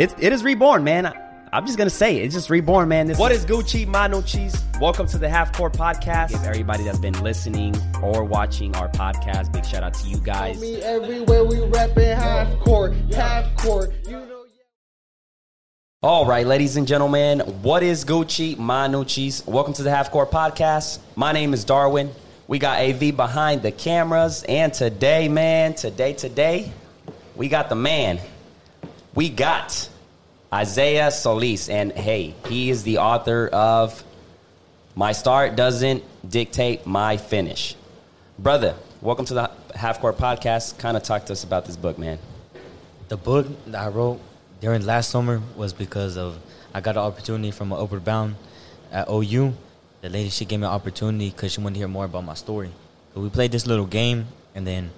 It, it is reborn, man. I, I'm just gonna say it. it's just reborn, man. This what is Gucci Mano Cheese? Welcome to the Half Court Podcast. If everybody that's been listening or watching our podcast, big shout out to you guys. Me everywhere we rapping half court, half court. You know. All right, ladies and gentlemen, what is Gucci Mano Cheese? Welcome to the Half Court Podcast. My name is Darwin. We got AV behind the cameras, and today, man, today, today, we got the man. We got Isaiah Solis, and hey, he is the author of My Start Doesn't Dictate My Finish. Brother, welcome to the Half Court Podcast. Kind of talk to us about this book, man. The book that I wrote during last summer was because of I got an opportunity from Upward Bound at OU. The lady she gave me an opportunity because she wanted to hear more about my story. So we played this little game, and then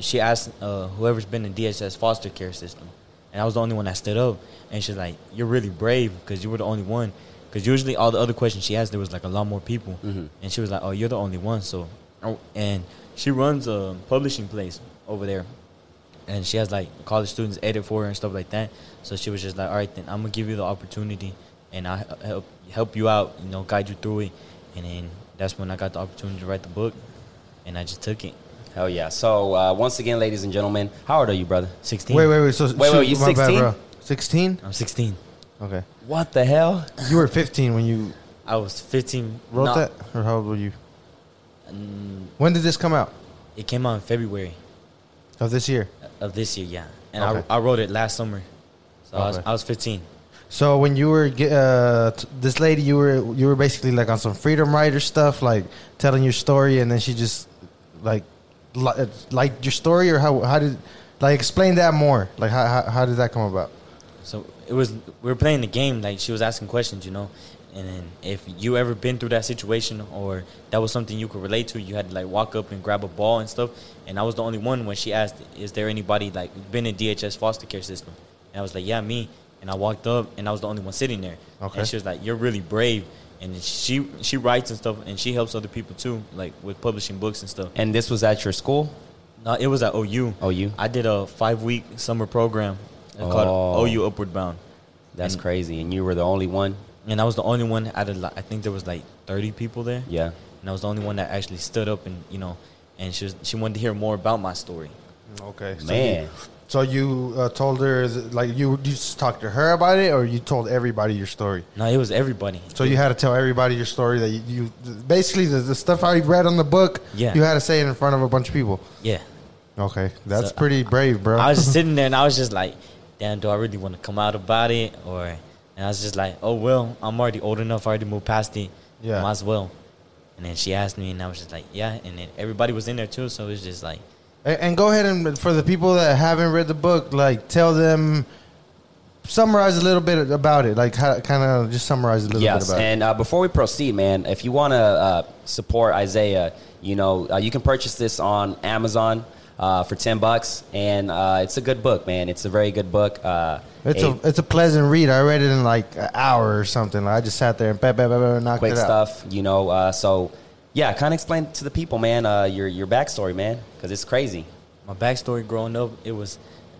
she asked uh, whoever's been in DHS foster care system, and I was the only one that stood up. And she's like, "You're really brave because you were the only one." Because usually all the other questions she asked, there was like a lot more people, Mhm. and she was like, "Oh, you're the only one." So, and she runs a publishing place over there, and she has like college students edit for her and stuff like that. So she was just like, "All right, then I'm gonna give you the opportunity, and I help help you out, you know, guide you through it." And then that's when I got the opportunity to write the book, and I just took it. Hell yeah. So, uh, once again, ladies and gentlemen, how old are you, brother? Sixteen. Wait, wait, wait. So, Wait, wait, you my bad, 16? bro. 16? I'm 16. Okay. What the hell? You were 15 when you I was 15. wrote no, that? Or how old were you? mm, When did this come out? It came out in February Of this year? of this year, yeah, and Okay. I, I wrote it last summer. So I was Okay. I was 15. So when you were ge- uh, t- this lady, you were you were basically like on some freedom writer stuff, like telling your story, and then she just like li- uh, liked your story, or how how did like explain that more? Like how how, how did that come about? So it was we were playing the game like she was asking questions, you know, and then if you ever been through that situation or that was something you could relate to, you had to like walk up and grab a ball and stuff. And I was the only one when she asked, "Is there anybody like been in DHS foster care system?" And I was like, "Yeah, me." And I walked up and I was the only one sitting there. Okay. And she was like, "You're really brave." And she she writes and stuff, and she helps other people too, like with publishing books and stuff. And this was at your school? No, it was at OU. OU? I did a five week summer program Oh. called OU Upward Bound. That's And- crazy. And you were the only one? And I was the only one out of I think there was like 30 people there. Yeah. And I was the only one that actually stood up and you know, and she was, she wanted to hear more about my story. Okay, so Man. You, so you uh, told her like you you just talked to her about it, or you told everybody your story? No, it was everybody. So you had to tell everybody your story that you, you basically the, the stuff I read on the book. Yeah. you had to say it in front of a bunch of people. Yeah. Okay, that's So, pretty brave, bro. I was just sitting there and I was just like, damn, do I really want to come out about it or? And I was just like, oh well, I'm already old enough. I already moved past it. Yeah. Might as well. And then she asked me, and I was just like, yeah. And then everybody was in there too, so it was just like, And, and go ahead and for the people that haven't read the book, like tell them, summarize a little bit about it. Like kind of just summarize a little bit about it. Yes, and uh, before we proceed, man, if you want to uh, support Isaiah, you know, uh, you can purchase this on Amazon uh, for ten bucks, and uh, it's a good book, man. It's a very good book. Uh. It's a- a it's a pleasant read. I read it in like an hour or something. I just sat there and bah, bah, bah, knocked quick it out. stuff, you know. Uh, so, yeah, kind of explain to the people, man, uh, your your backstory, man, because it's crazy. my backstory growing up, it was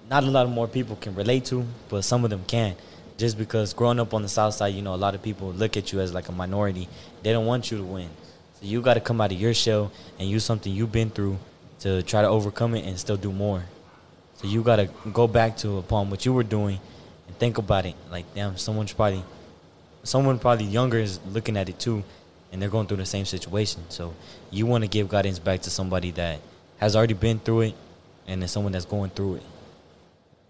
not a lot of more people can relate to, but some of them can. Just because growing up on the south side, you know, a lot of people look at you as like a minority. They don't want you to win. So you got to come out of your shell and use something you've been through to try to overcome it and still do more. So you got to go back to upon what you were doing and think about it. Like, damn, someone's probably someone probably younger is looking at it too, and they're going through the same situation. So you want to give guidance back to somebody that has already been through it, and then someone that's going through it.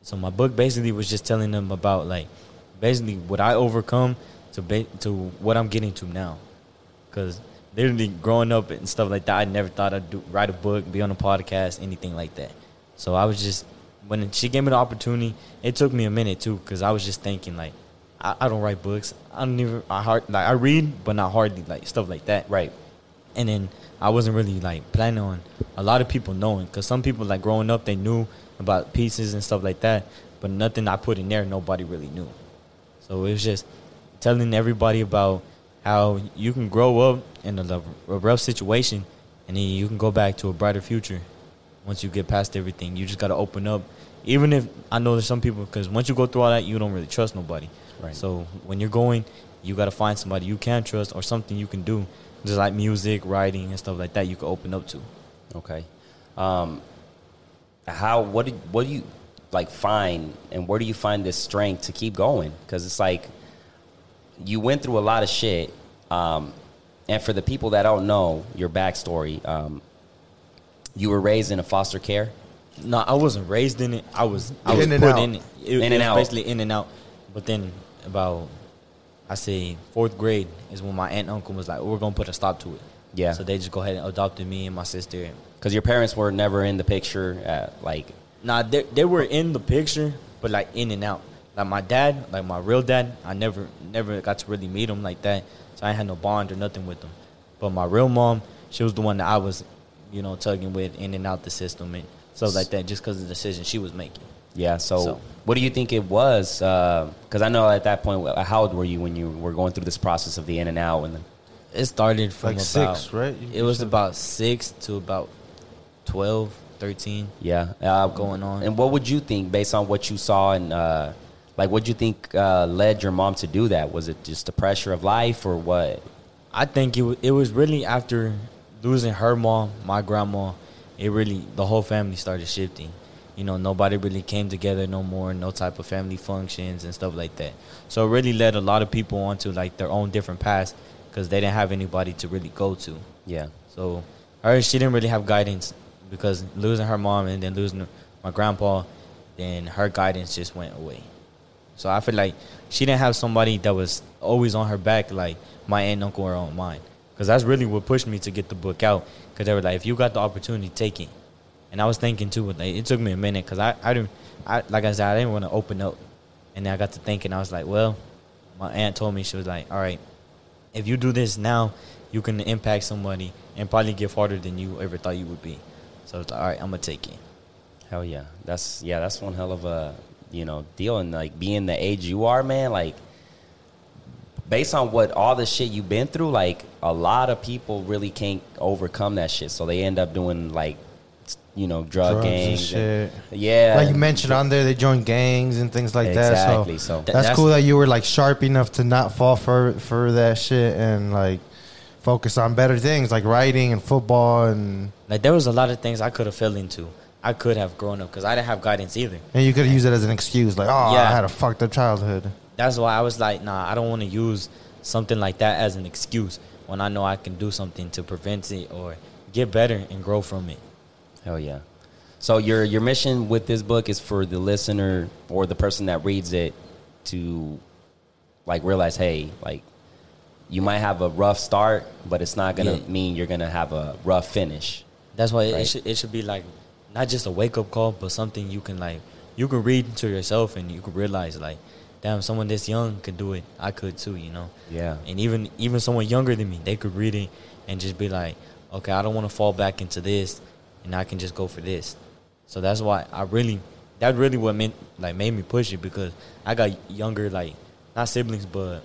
So my book basically was just telling them about like basically what I overcome to ba- to what I'm getting to now, because literally growing up and stuff like that, I never thought I'd do, write a book, be on a podcast, anything like that. So I was just when she gave me the opportunity, it took me a minute too, because I was just thinking like, I, I don't write books. I don't even I hard like I read, but not hardly like stuff like that. Right. And then I wasn't really like planning on a lot of people knowing, because some people like growing up they knew about pieces and stuff like that, but nothing I put in there nobody really knew. So it was just telling everybody about how you can grow up in a, a rough situation, and then you can go back to a brighter future once you get past everything. You just got to open up even if I know there's some people because once you go through all that, you don't really trust nobody. Right. So when you're going, you got to find somebody you can trust or something you can do, just like music, writing, and stuff like that. You can open up to. Okay. Um, how what do what do you like find and where do you find this strength to keep going? Because it's like you went through a lot of shit. Um, and for the people that don't know your backstory, um, you were raised in a foster care. No, I wasn't raised in it. I was I In was and put out. in it. It, In it and was out. basically in and out. But then about I say fourth grade is when my aunt and uncle was like, "We're gonna put a stop to it." Yeah. So they just go ahead and adopted me and my sister. Because your parents were never in the picture. At, like, Nah, they they were in the picture, but like in and out. Like my dad, like my real dad, I never never got to really meet him like that. So I had no bond or nothing with him. But my real mom, she was the one that I was, you know, tugging with in and out the system and stuff like that, just because of the decision she was making. Yeah. So, So- what do you think it was? Because I know at that point, how old were you when you were going through this process of the in and out? And the, It started from Like about, six, right? You- It was said- about six to about 12, 13. Yeah, uh, Going on. And what would you think based on what you saw and uh, like what do you think uh, led your mom to do that? Was it just the pressure of life or what? I think it was, it was really after losing her mom, my grandma, it really, the whole family started shifting. You know, nobody really came together no more, no type of family functions and stuff like that. So it really led a lot of people onto like their own different paths because they didn't have anybody to really go to. Yeah, So her, she didn't really have guidance because losing her mom and then losing my grandpa, then her guidance just went away. So I feel like she didn't have somebody that was always on her back, like my aunt and uncle were on mine. Because that's really what pushed me to get the book out. Because they were like, if you got the opportunity, take it. And I was thinking too, like, it took me a minute because I, I didn't, I, like I said, I didn't want to open up. And then I got to thinking, I was like, well, my aunt told me, she was like, all right, if you do this now, you can impact somebody and probably get farther than you ever thought you would be. So like, all right, I'm gonna take it. hell yeah. That's yeah, that's one hell of a you know deal. And like being the age you are, man, like based on what all the shit you've been through, like a lot of people really can't overcome that shit. So they end up doing like you know drug Drugs and gangs, shit. yeah, like you mentioned on there, they join gangs and things like Exactly, that. so- So Th- that's, that's- cool that you were like sharp enough to not fall for for that shit and like focus on better things like writing and football and Like there was a lot of things I could have fell into. I could have grown up because I didn't have guidance either. and you could use it as an excuse like oh Yeah. I had a fucked up childhood. That's why I was like, nah, I don't want to use something like that as an excuse when I know I can do something to prevent it or get better and grow from it. Hell yeah. So your your mission with this book is for the listener or the person that reads it to like realize, hey, like you might have a rough start, but it's not gonna Yeah. mean you're gonna have a rough finish. That's why it, Right. it should it should be like not just a wake up call, but something you can like you can read to yourself and you can realize like, damn, someone this young could do it. I could too, you know. Yeah. And even even someone younger than me, they could read it and just be like, okay, I don't want to fall back into this, and I can just go for this. So that's why I really that really what meant like made me push it because I got younger like not siblings but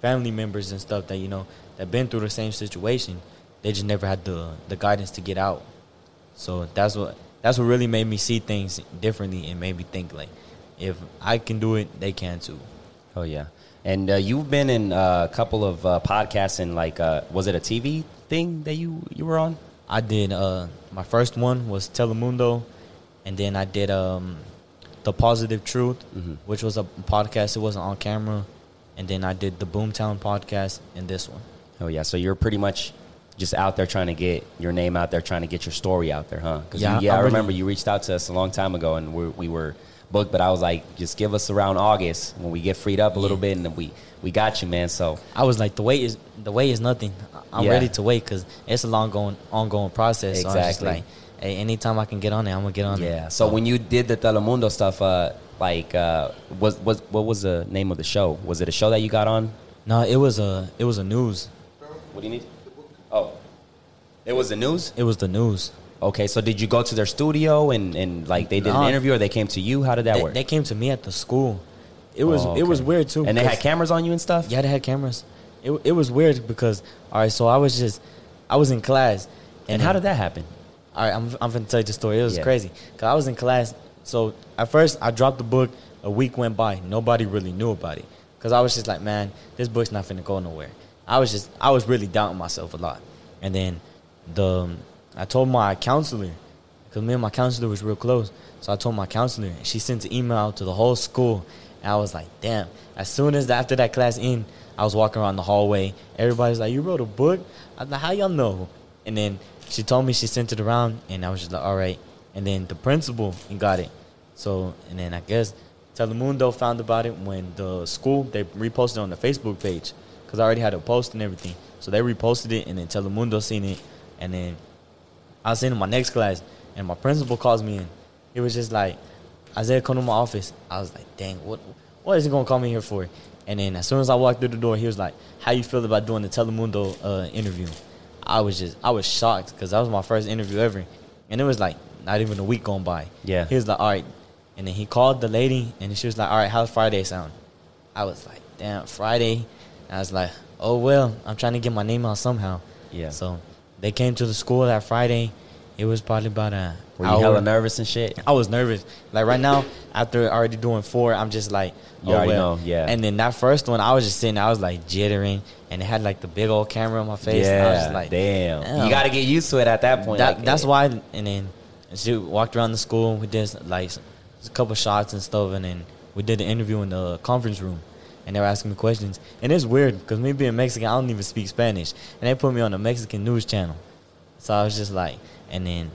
family members and stuff that you know that been through the same situation. They just never had the the guidance to get out. So that's what that's what really made me see things differently and made me think like if I can do it, they can too. Oh yeah. And uh, you've been in uh, a couple of uh, podcasts and like uh, was it a TV thing that you you were on? I did uh my first one was Telemundo and then I did um The Positive Truth, Mhm. which was a podcast, it wasn't on camera. And then I did the Boomtown podcast and this one. Oh yeah. So you're pretty much just out there trying to get your name out there, trying to get your story out there, huh? 'Cause Yeah, you, yeah. I I, really- remember you reached out to us a long time ago, and we we were booked, but I was like, just give us around August when we get freed up a little Yeah. bit, and then we we got you, man. So I was like, the wait is the wait is nothing. I'm Yeah. ready to wait because it's a long going ongoing process. So Exactly. like, hey, anytime I can get on it, I'm gonna get on it. yeah. So when you did the Telemundo stuff, uh, like, uh, was was what was the name of the show? Was it a show that you got on? no, it was a it was a news. What do you need? Oh, it was the news. It was the news. Okay, so did you go to their studio and, and like they did Nah. an interview, or they came to you? How did that They, work? they came to me at the school. It was Oh, it was okay. weird too. And they had because- cameras on you and stuff. Yeah, they had cameras. It it was weird because all right, so I was just I was in class, And how did that happen? All right, I'm I'm gonna tell you the story. It was Yeah. crazy because I was in class So at first, I dropped the book. A week went by. Nobody really knew about it because I was just like, man, this book's not finna go nowhere. I was just, I was really doubting myself a lot. And then the, I told my counselor because me and my counselor was real close. So I told my counselor, and she sent an email to the whole school. And I was like, damn. As soon as after that class in, I was walking around the hallway. Everybody's like, you wrote a book? I was like, how y'all know? And then she told me she sent it around, and I was just like, all right. And then the principal got it. So, and then I guess Telemundo found about it when the school, they reposted on the Facebook page because I already had a post and everything. So they reposted it, and then Telemundo seen it. And then I was in my next class, and my principal calls me in. He was just like, Isaiah, come to my office. I was like, dang, what what is he gonna call me here for? And then as soon as I walked through the door, he was like, how you feel about doing the Telemundo uh, interview? I was just, I was shocked because that was my first interview ever. And it was like not even a week gone by. Yeah. He was like, all right. And then he called the lady, and she was like, all right, how's Friday sound? I was like, damn, Friday. And I was like, oh, well, I'm trying to get my name out somehow. Yeah. So they came to the school that Friday. It was probably about a Were you hour. hella nervous and shit? I was nervous. Like right now, after already doing four, I'm just like, You oh, already well. know, yeah. And then that first one, I was just sitting, I was like jittering, and it had like the big old camera on my face. and I was just like, damn. damn. You got to get used to it at that point. That, like, that's why. And then she walked around the school. We did like a couple shots and stuff, and then we did the interview in the conference room. And they were asking me questions, and it's weird because me being Mexican, I don't even speak Spanish, and they put me on a Mexican news channel. So I was just like, and then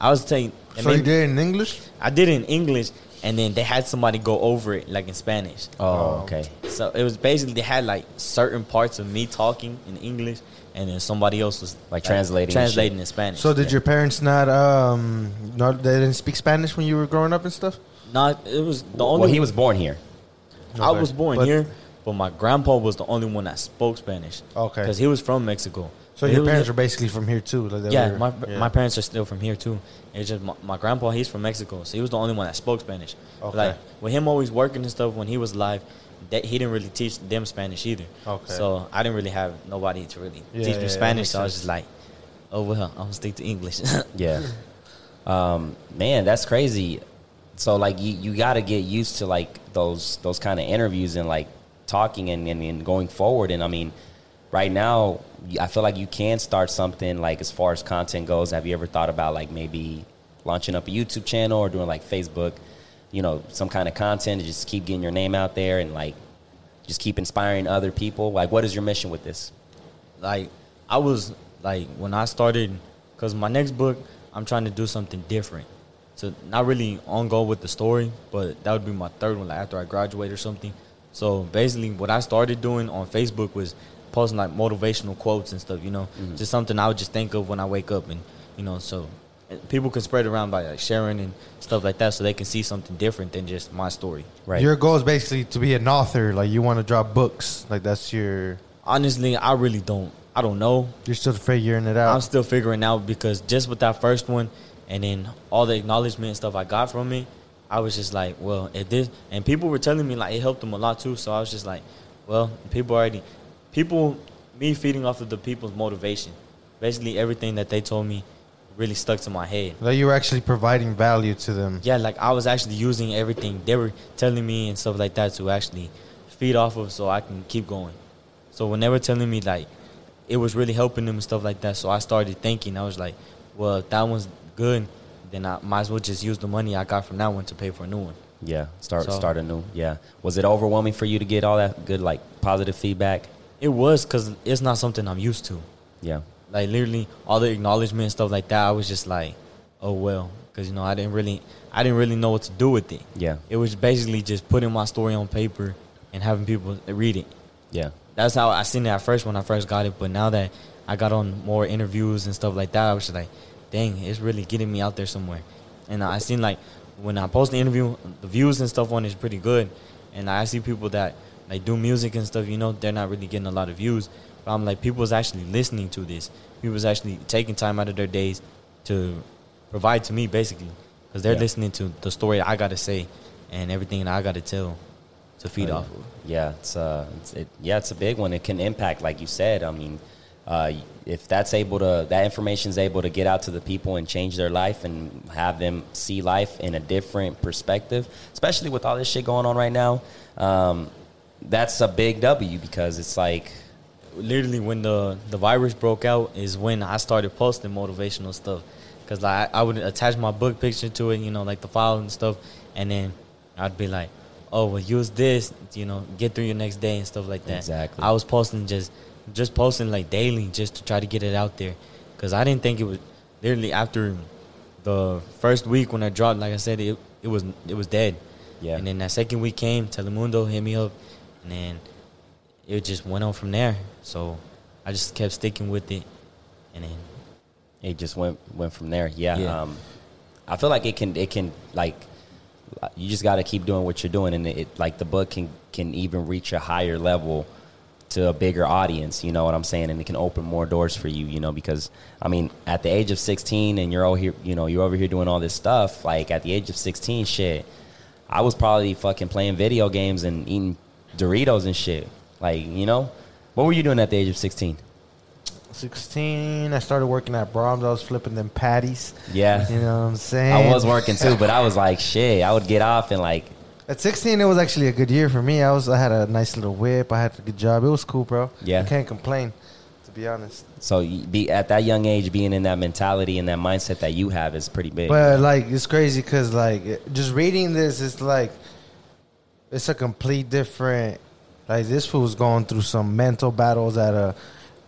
I was taking. it So you did it in English? I did it in English, and then they had somebody go over it like in Spanish. Oh, okay. So it was basically they had like certain parts of me talking in English, and then somebody else was Like translating and translating in Spanish. So did Yeah. your parents not um not they didn't speak Spanish when you were growing up and stuff? not it was the only. Well, he was born here. I was born But- here, but my grandpa was the only one that spoke Spanish. Okay. because he was from Mexico. So He your was- parents are basically from here too. Like yeah, were- my yeah. my parents are still from here too. It's just my, my grandpa, he's from Mexico, so he was the only one that spoke Spanish. Okay. Like with him always working and stuff when he was alive, that he didn't really teach them Spanish either. Okay. So I didn't really have nobody to really Yeah, teach me that Spanish. So I was just like, oh well, I'm gonna stick to English. Yeah. Um, man, that's crazy. So like you, you got to get used to like those those kind of interviews and like talking and, and, and going forward. And I mean, right now, I feel like you can start something like as far as content goes. Have you ever thought about like maybe launching up a YouTube channel or doing like Facebook, you know, some kind of content to just keep getting your name out there and like just keep inspiring other people? Like, what is your mission with this? like I was like when I started because my next book I'm trying to do something different. So not really on go with the story, but that would be my third one like after I graduate or something. So basically, what I started doing on Facebook was posting like motivational quotes and stuff. You know, mm-hmm. just something I would just think of when I wake up, and you know, so people can spread around by like sharing and stuff like that, so they can see something different than just my story. Right. Your goal is basically to be an author. Like you want to drop books. Like that's your. Honestly, I really don't. I don't know. You're still figuring it out. I'm still figuring out because just with that first one, and then all the acknowledgement and stuff I got from it, I was just like, well, if this, and people were telling me like it helped them a lot too. So I was just like, well, people already, people, me feeding off of the people's motivation, basically everything that they told me, really stuck to my head. That you were actually providing value to them. Yeah, like I was actually using everything they were telling me and stuff like that to actually feed off of, so I can keep going. So when they were telling me like it was really helping them and stuff like that, so I started thinking. I was like, well, that one's good, then I might as well just use the money I got from that one to pay for a new one. Yeah. Start So- start anew. Yeah. Was it overwhelming for you to get all that good like positive feedback? It was because it's not something I'm used to. Yeah. Like literally all the acknowledgement and stuff like that. I was just like, oh well, because you know I didn't really, I didn't really know what to do with it. Yeah. It was basically just putting my story on paper and having people read it. Yeah. That's how I seen it at first when I first got it. But now that I got on more interviews and stuff like that, I was just like, dang, it's really getting me out there somewhere. And I seen like when I post the interview, the views and stuff on it is pretty good. And I see people that like do music and stuff, you know, they're not really getting a lot of views. But I'm like, people's actually listening to this. People's actually taking time out of their days to provide to me, basically, because they're Yeah. listening to the story I got to say and everything that I got to tell to feed Oh, off of. Yeah, it's uh, it's, it, yeah, it's a big one. It can impact, like you said. I mean, uh, if that's able to that information is able to get out to the people and change their life and have them see life in a different perspective, especially with all this shit going on right now, um, that's a big W because it's like literally when the the virus broke out is when I started posting motivational stuff because like I would attach my book picture to it, you know, like the file and stuff, and then I'd be like, "Oh, well, use this, you know, get through your next day and stuff like that." Exactly. I was posting just just posting like daily just to try to get it out there because I didn't think it was literally after the first week when I dropped. Like I said, it it was it was dead. Yeah. And then that second week came, Telemundo hit me up, and then it just went on from there. So I just kept sticking with it, and then it just went went from there. Yeah. Yeah. Um, I feel like it can it can like you just got to keep doing what you're doing, and it like the book can can even reach a higher level to a bigger audience. You know what I'm saying? And it can open more doors for you. You know because I mean at the age of 16 and you're over here, you know, you're over here doing all this stuff. Like at the age of 16, shit, I was probably fucking playing video games and eating Doritos and shit. Like you know, what were you doing at the age of 16? 16, I started working at Braum's. I was flipping them patties. Yeah. You know what I'm saying? I was working too, but I was like, shit. I would get off and like, At 16, it was actually a good year for me. I was I had a nice little whip. I had a good job. It was cool, bro. Yeah. I can't complain, to be honest. so be at that young age, being in that mentality and that mindset that you have is pretty big. But like, it's crazy because like just reading this, it's like it's a complete different. Like this fool's going through some mental battles at a.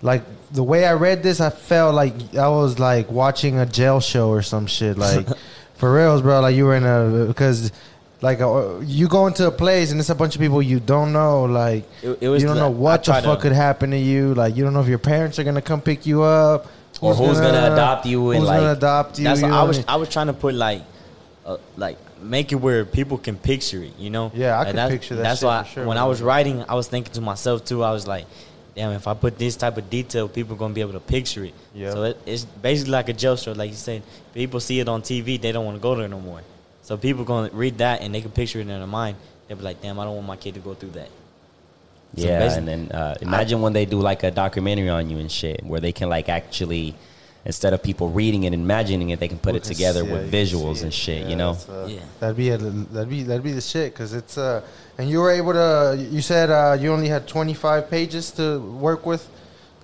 Like the way I read this, I felt like I was like watching a jail show or some shit. Like for reals, bro. Like you were in a because. Like uh, you go into a place and it's a bunch of people you don't know. Like It- it was you don't know what the fuck to- could happen to you. Like you don't know if your parents are gonna come pick you up, Or who's gonna adopt you and, who's like- gonna adopt you. that's you I was. mean? I was trying to put like, uh, like make it where people can picture it. You know? Yeah, I Like, that's- picture that That's shit why for sure, when man. I was writing, I was thinking to myself too. I was like, damn, if I put this type of detail, people are gonna be able to picture it. Yeah. So it, it's basically like a show, like you said. People see it on TV, they don't want to go there no more. So people gonna read that and they can picture it in their mind. They'll be like, damn, I don't want my kid to go through that. So yeah, and then uh, imagine when they do like a documentary on you and shit, where they can like actually, instead of people reading it and imagining it, they can put it together see- with yeah, visuals and shit. Yeah, you know? uh, Yeah. That'd be a, that'd be that'd be the shit because it's uh and you were able to you said uh you only had 25 pages to work with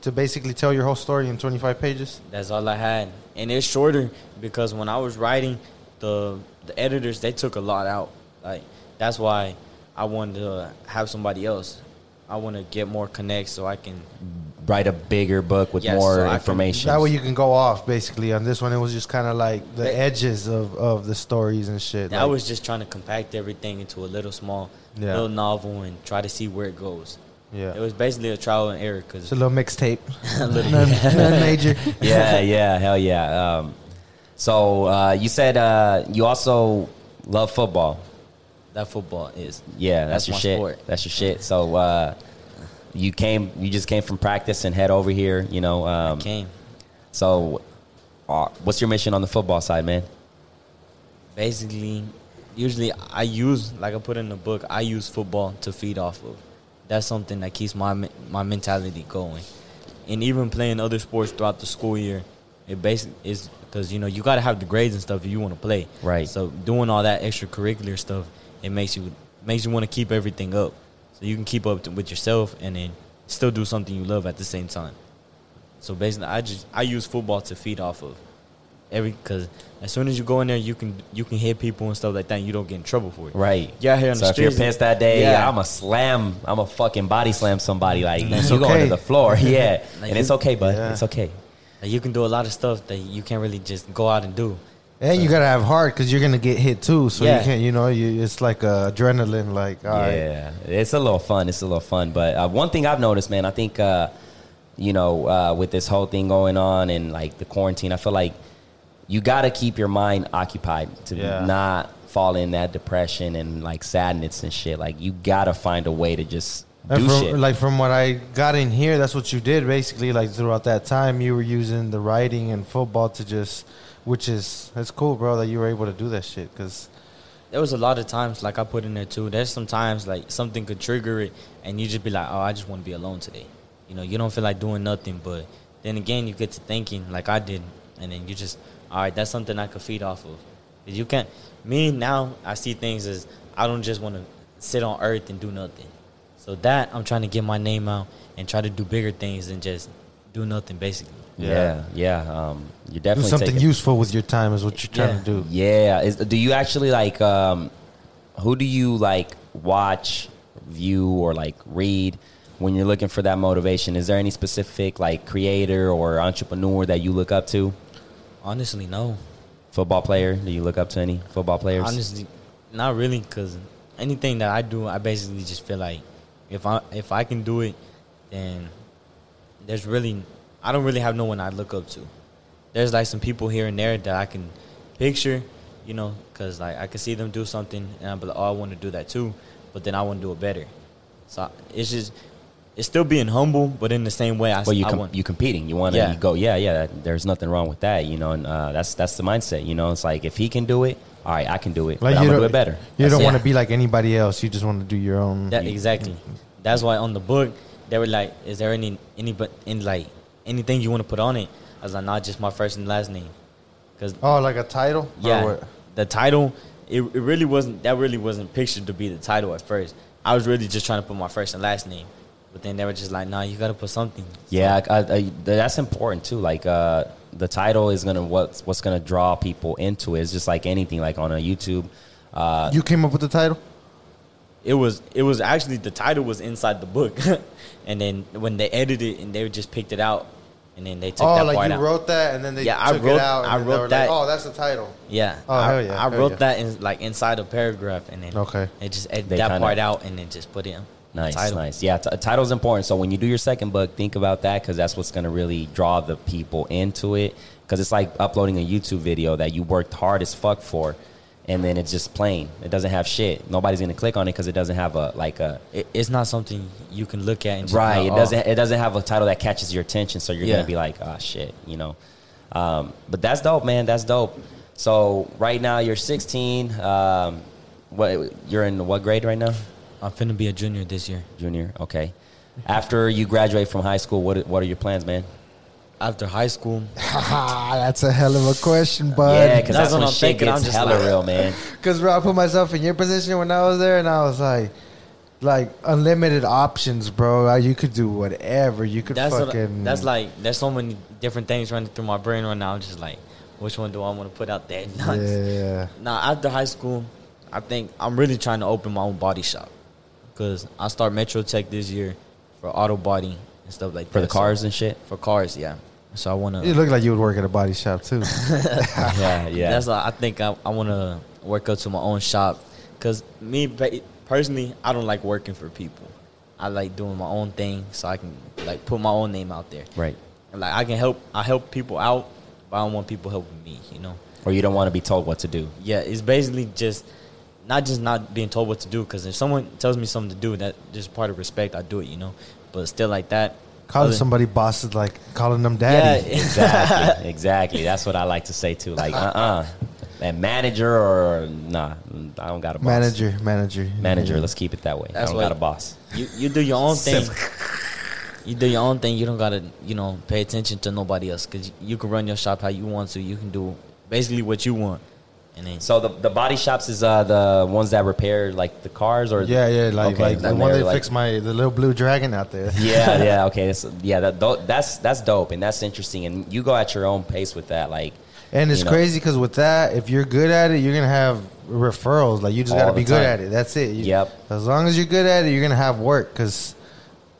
to basically tell your whole story in 25 pages. That's all I had, and it's shorter because when I was writing, the the editors they took a lot out. Like that's why I wanted to have somebody else. I want to get more connects so I can. Write a bigger book with Yes, more so I can- information. That way you can go off basically. On this one, it was just kind of like the They- edges of, of the stories and shit. I like- was just trying to compact everything into a little small, Yeah. little novel and try to see where it goes. yeah. It was basically a trial and error because It's a little mixtape, A little none, none major. yeah, yeah, hell yeah. Um, so uh, you said uh, you also love football. that football is. Yeah, that's, That's your my shit. sport. That's your shit. So uh, you came, you just came from practice and head over here. You know, um, came. so uh, what's your mission on the football side, man? basically usually i use like i put in the book i use football to feed off of that's something that keeps my my mentality going and even playing other sports throughout the school year it basically is because you know you got to have the grades and stuff if you want to play Right. so doing all that extracurricular stuff it makes you makes you want to keep everything up so you can keep up to, with yourself and then still do something you love at the same time so basically i just i use football to feed off of every because as soon as you go in there, you can you can hit people and stuff like that. and You don't get in trouble for it. Right. Yeah. out here on so the if you're pissed that day, Yeah. I'm a slam. I'm a fucking body slam somebody. Like That's you going to the floor. Yeah, Like and it's okay, bud. Yeah. It's okay. Like, you can do a lot of stuff that you can't really just go out and do. And you gotta have heart because you're gonna get hit too. So Yeah. you can't, you know, you, it's like uh, adrenaline. Like, all right, yeah, it's a little fun. It's a little fun. But uh, one thing I've noticed, man, I think, uh, you know, uh, with this whole thing going on and like the quarantine, I feel like you got to keep your mind occupied to Yeah. not fall in that depression and like sadness and shit. Like you got to find a way to just And Uh, do from, shit. Like from what I got in here, that's what you did basically. Like throughout that time, you were using the writing and football to just, which is it's cool, bro, that you were able to do that shit. Because There was a lot of times, like I put in there too. There's sometimes like something could trigger it, and you just be like, "Oh, I just want to be alone today." You know, you don't feel like doing nothing, but then again you get to thinking like I did, and then you just all right. That's something I could feed off of. You can't. Me now, I see things as I don't just want to sit on earth and do nothing. So that I'm trying to get my name out and try to do bigger things than just do nothing. Basically, Yeah, yeah. Um, you're Do something taking, useful with your time is what you're trying Yeah. to do. Yeah. Is, do you actually like? Um, who do you like watch, view, or like read when you're looking for that motivation? Is there any specific like creator or entrepreneur that you look up to? honestly, no. Football player? Do you look up to any football players? Honestly, not really, because anything that I do, I basically just feel like if I if I can do it, then there's really I don't really have no one I look up to. There's like some people here and there that I can picture, you know, because like I can see them do something and I'm like, oh, I want to do that too, but then I want to do it better. So it's just it's still being humble, but in the same way, I, well, you I want you competing. You want to Yeah. go. Yeah, yeah. There's nothing wrong with that. You know, and uh, that's that's the mindset. You know, it's like if he can do it, all right, I can do it. I'm you don't it better. You That's don't want to be like anybody else. You just want to do your own. That exactly. That's why on the book they were like, "Is there any any but in like anything you want to put on it?" I was like, "Not just my first and last name." Because oh, like a title? Yeah, the title it, it really wasn't that really wasn't pictured to be the title at first. I was really just trying to put my first and last name, but then they were just like, "Nah, you got to put something." Yeah, I, I, that's important too. Like uh, the title is gonna what's what's gonna draw people into it. It's just like anything, like on a YouTube. Uh, You came up with the title? it was it was actually the title was inside the book, and then when they edited it and they just picked it out, and then they took Oh, that like part you wrote that and then they Yeah, I wrote- it out. And I then they wrote were that. Like, oh, that's the title. Yeah. Oh, I, hell yeah, I hell wrote yeah. that in like inside a paragraph and then Okay. it just edit They that kinda- part out and then just put it in. Nice, title. nice. Yeah, t- title's important. So when you do your second book, think about that because that's what's going to really draw the people into it. Because it's like uploading a YouTube video that you worked hard as fuck for, and then it's just plain. It doesn't have shit. Nobody's going to click on it because it doesn't have a like a It, it's not something you can look at and just right. It oh, doesn't. It doesn't have a title that catches your attention. So you're Yeah. gonna be like, ah, shit, you know. Um, but that's dope, man. That's dope. So right now you're 16. Um, what you're in what grade right now? I'm finna be a junior this year. Junior. Okay. After you graduate from high school, what what are your plans, man? After high school, that's a hell of a question, bud. yeah, because that's that's, what when I'm shit thinking. I'm gets just hella like- real, man. Because bro, I put myself in your position when I was there, and I was like, like unlimited options, bro. Like, You could do whatever. You could that's what, fucking. that's like there's so many different things running through my brain right now. I'm just like, which one do I want to put out there? yeah. Now after high school, I think I'm really trying to open my own body shop because I start Metro Tech this year for auto body and stuff like For that. the So- cars and shit. for cars, yeah. So I want to. It look like you would work at a body shop too. yeah, yeah. That's why I think I, I want to work up to my own shop. Cause me personally, I don't like working for people. I like doing my own thing, so I can like put my own name out there. right. And, like I can help, I help people out, but I don't want people helping me. You know? Or you don't want to be told what to do. Yeah, it's basically just not just not being told what to do. Cause if someone tells me something to do, that just part of respect. I do it. You know? But still, like that. Calling other- somebody boss is like calling them daddy. Yeah, Exactly. exactly. That's what I like to say too. Like, uh, uh that manager or nah, I don't got a boss. Manager, manager, Manager. Let's keep it that way. That's I don't why- got a boss. You you do your own thing. You do your own thing. You don't gotta you know pay attention to nobody else because you can run your shop how you want to. You can do basically what you want, and then So the the body shops is uh the ones that repair like the cars or Yeah, yeah, like Okay, like the one they're that like- fixed my the little blue dragon out there. yeah yeah okay it's, yeah that that's that's dope and that's interesting and you go at your own pace with that like And it's you know. crazy because with that, if you're good at it, you're gonna have referrals. Like you just All gotta the be good at it. That's it. You- Yep. As long as you're good at it, you're gonna have work because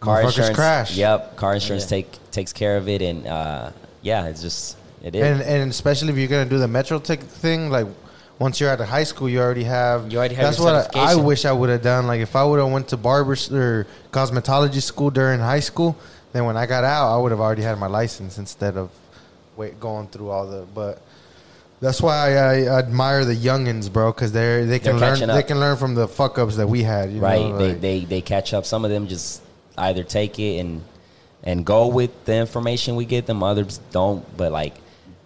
car motherfuckers insurance crash. yep car insurance Yeah. take takes care of it and uh yeah it's just it is And and especially if you're gonna do the Metro Tech thing, like once you're out of high school, you already have. You already have That's what I, I wish I would have done. Like if I would have went to barber or cosmetology school during high school, then when I got out, I would have already had my license instead of wait going through all the. But that's why I, admire the youngins, bro, because they're they can learn they can learn from the fuck ups that we had. You right know, they, they they catch up some of them just either take it and and go with the information we get them others don't but like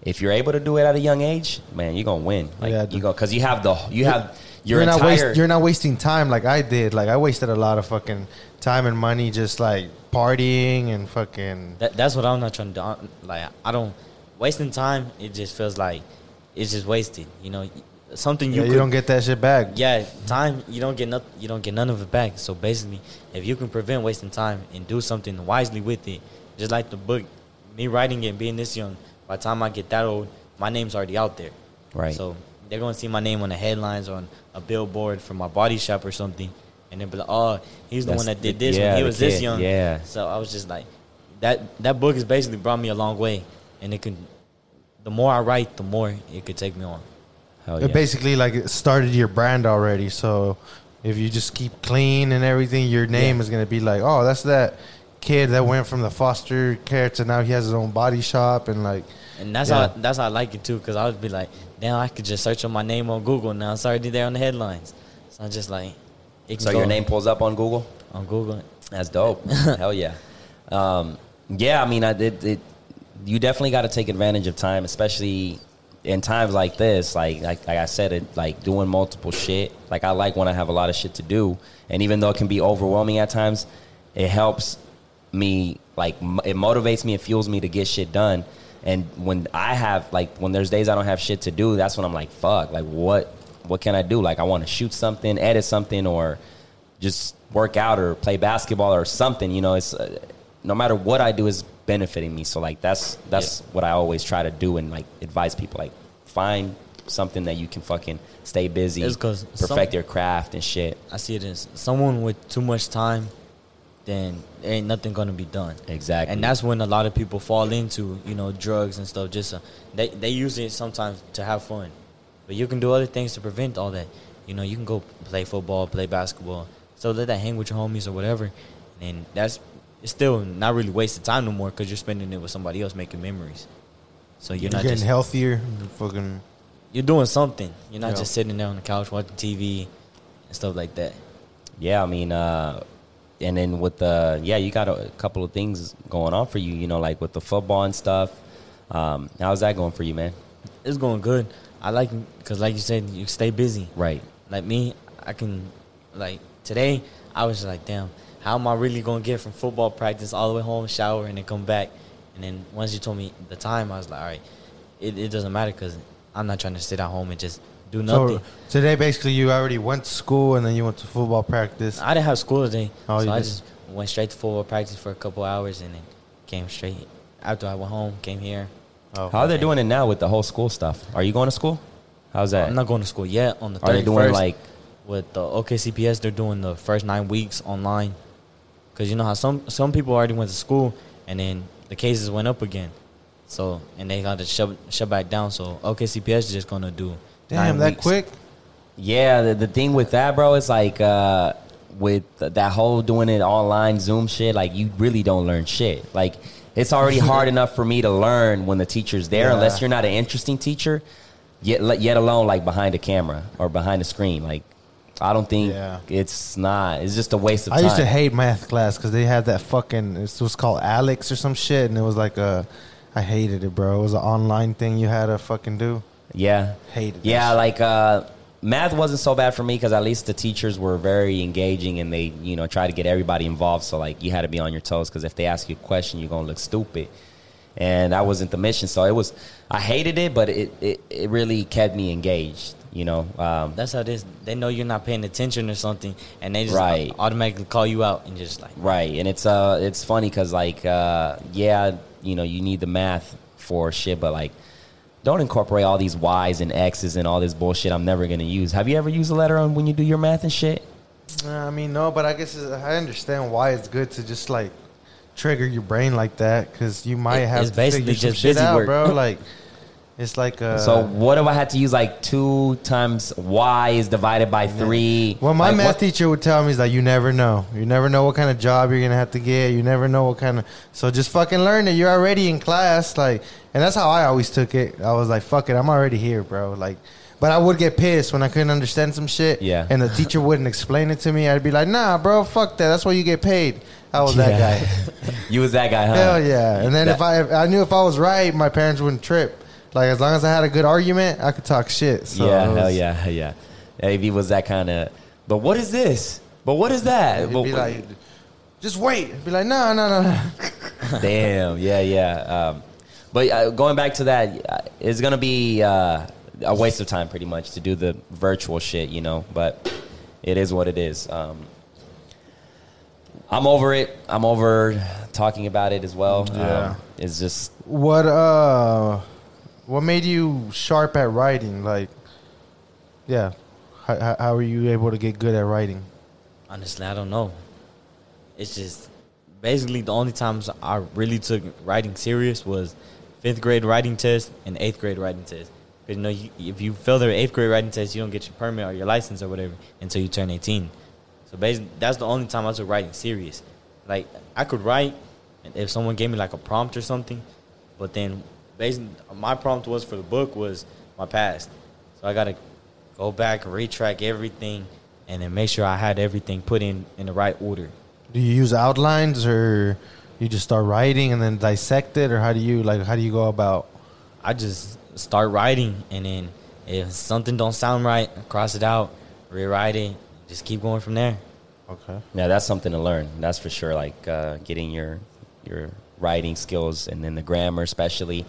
if you're able to do it at a young age man you're gonna win like Yeah, you go because you have the you have your you're not entire waste, you're not wasting time like I did. Like I wasted a lot of fucking time and money just like partying and fucking. That, that's what I'm not trying to do. Like I don't wasting time. It just feels like it's just wasted. You know, something You, you you could, don't get that shit back. Yeah, time you don't get nothing. You don't get none of it back. So basically, if you can prevent wasting time and do something wisely with it, just like the book, me writing it, being this young, by the time I get that old, my name's already out there. Right. So they're gonna see my name on the headlines on a billboard for my body shop or something, and they'll be like, "Oh, he's the That's one that did the- this yeah, when he the was this young." yeah. So I was just like, that that book has basically brought me a long way, and it can. The more I write, the more it could take me on. Hell It yeah. basically like it started your brand already. So if you just keep clean and everything, your name Yeah. is gonna be like, oh, that's that kid that went from the foster care to now he has his own body shop and like. And that's Yeah. how that's how I like it too, because I would be like, damn, I could just search on my name on Google now. It's already there on the headlines. So I'm just like, it so go your name pulls up on Google. on Google. That's dope. Hell yeah. Um, yeah, I mean, I did. It, you definitely got to take advantage of time, especially in times like this. Like, like, like I said, it like doing multiple shit. Like, I like when I have a lot of shit to do, and even though it can be overwhelming at times, it helps me. Like, it motivates me. It fuels me to get shit done. And when I have like when there's days I don't have shit to do, that's when I'm like, fuck. Like, what? What can I do? Like, I want to shoot something, edit something, or just work out or play basketball or something. You know, it's uh, no matter what I do is benefiting me. So like that's that's what I always try to do and like advise people like find something that you can fucking stay busy, It's 'cause perfect some- your craft and shit. I see it as someone with too much time, then there ain't nothing gonna be done. Exactly. And that's when a lot of people fall into, you know, drugs and stuff. Just uh, they they use it sometimes to have fun, but you can do other things to prevent all that. You know, you can go play football, play basketball, so let that hang with your homies or whatever, and that's it's still not really wasted time no more because you're spending it with somebody else making memories. So you're, You're, not getting just healthier. You're fucking. you're doing something. You're not Yeah. just sitting there on the couch watching TV and stuff like that. Yeah, I mean, uh, and then with the yeah, you got a, a couple of things going on for you. You know, like with the football and stuff. Um, how's that going for you, man? It's going good. I like because, like you said, you stay busy. Right. Like me, I can like today. I was like, damn, how am I really gonna get from football practice all the way home, shower, and then come back? And then once you told me the time, I was like, all right, it, it doesn't matter because I'm not trying to sit at home and just do nothing. So today, basically, you already went to school and then you went to football practice. I didn't have school today, Oh, so you I did. just went straight to football practice for a couple hours and then came straight. After I went home, came here. Oh, How are they doing it now with the whole school stuff? Are you going to school? How's that? I'm not going to school yet. On the Are they 31st, doing like with the OKCPS, they're doing the first nine weeks online. Cause you know how some some people already went to school and then the cases went up again, so and they got to shut shut back down. So OKCPS is just gonna do Damn, that weeks. quick? Yeah, the, the thing with that, bro, is like uh, with that whole doing it online Zoom shit. Like you really don't learn shit. Like it's already hard enough for me to learn when the teacher's there, Yeah. unless you're not an interesting teacher. Yet, yet alone like behind a camera or behind a screen. Like I don't think Yeah. it's not. It's just a waste of I time. I used to hate math class because they had that fucking. It was called ALEKS or some shit, and it was like a. I hated it, bro. It was an online thing you had to fucking do. Yeah. Hated that Yeah, shit. like uh, math wasn't so bad for me because at least the teachers were very engaging and they, you know, try to get everybody involved. So like you had to be on your toes because if they ask you a question, you're gonna look stupid. And that wasn't the mission. So it was. I hated it, but it it, it really kept me engaged. You know. Um, That's how it is. They know you're not paying attention or something, and they just Right. automatically call you out and just like Right, and it's uh, it's funny because like, uh, yeah, you know, you need the math for shit, but like, don't incorporate all these y's and x's and all this bullshit. I'm never gonna use. Have you ever used a letter on when you do your math and shit? Uh, I mean, no, but I guess I understand why it's good to just like trigger your brain like that because you might It- have it's to basically figure some just shit busy out, work. bro. Like, it's like uh, so what if I had to use like two times y is divided by three? Well, my Like, math what- teacher would tell me is like, you never know. You never know what kind of job you're gonna have to get. You never know what kind of. So just fucking learn it. You're already in class, like, and that's how I always took it. I was like, fuck it, I'm already here, bro. Like, but I would get pissed when I couldn't understand some shit. Yeah. And the teacher wouldn't explain it to me. I'd be like, nah, bro, fuck that. That's why you get paid. I was that guy. you was that guy, huh? Hell yeah. And then That- if I if I knew if I was right, my parents wouldn't trip. Like as long as I had a good argument, I could talk shit. So yeah, it hell yeah, hell yeah. AV was that kind of. But what is this? But what is that? But- be like, just wait. Be like, no, no, no, no. Damn, yeah, yeah. Um, but uh, going back to that, uh, it's gonna be uh, a waste of time, pretty much, to do the virtual shit, you know. But it is what it is. Um, I'm over it. I'm over talking about it as well. Yeah. Um, it's just What uh, what made you sharp at writing? Like, yeah, how, how- are you able to get good at writing? Honestly, I don't know. It's just basically the only times I really took writing serious was fifth grade writing test and eighth grade writing test. Because you know, you, if you fail the eighth grade writing test, you don't get your permit or your license or whatever until you turn eighteen. So basically, that's the only time I took writing serious. Like I could write, if someone gave me like a prompt or something, but then basically my prompt was for the book was my past. So I gotta go back, and retrack everything, and then make sure I had everything put in in the right order. Do you use outlines or you just start writing and then dissect it, or how do you like? How do you go about? I just start writing, and then if something don't sound right, cross it out, rewrite it, just keep going from there. Okay. yeah, that's something to learn. That's for sure. Like uh, getting your your writing skills and then the grammar, especially.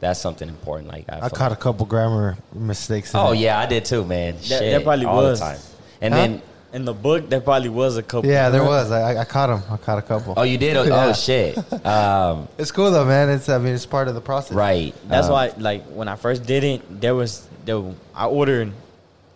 That's something important. Like I feel caught a couple grammar mistakes. Oh it. yeah, I did too, man. That, Shit, that probably all was the time. And Huh? then in the book. There probably was a couple. yeah, there was. I, I- I caught him. I caught a couple. oh, you did. Oh, Yeah. oh shit. Um, It's cool though, man. It's I mean, it's part of the process. right. That's Um, why, like, when I first did it, there was there. I ordered,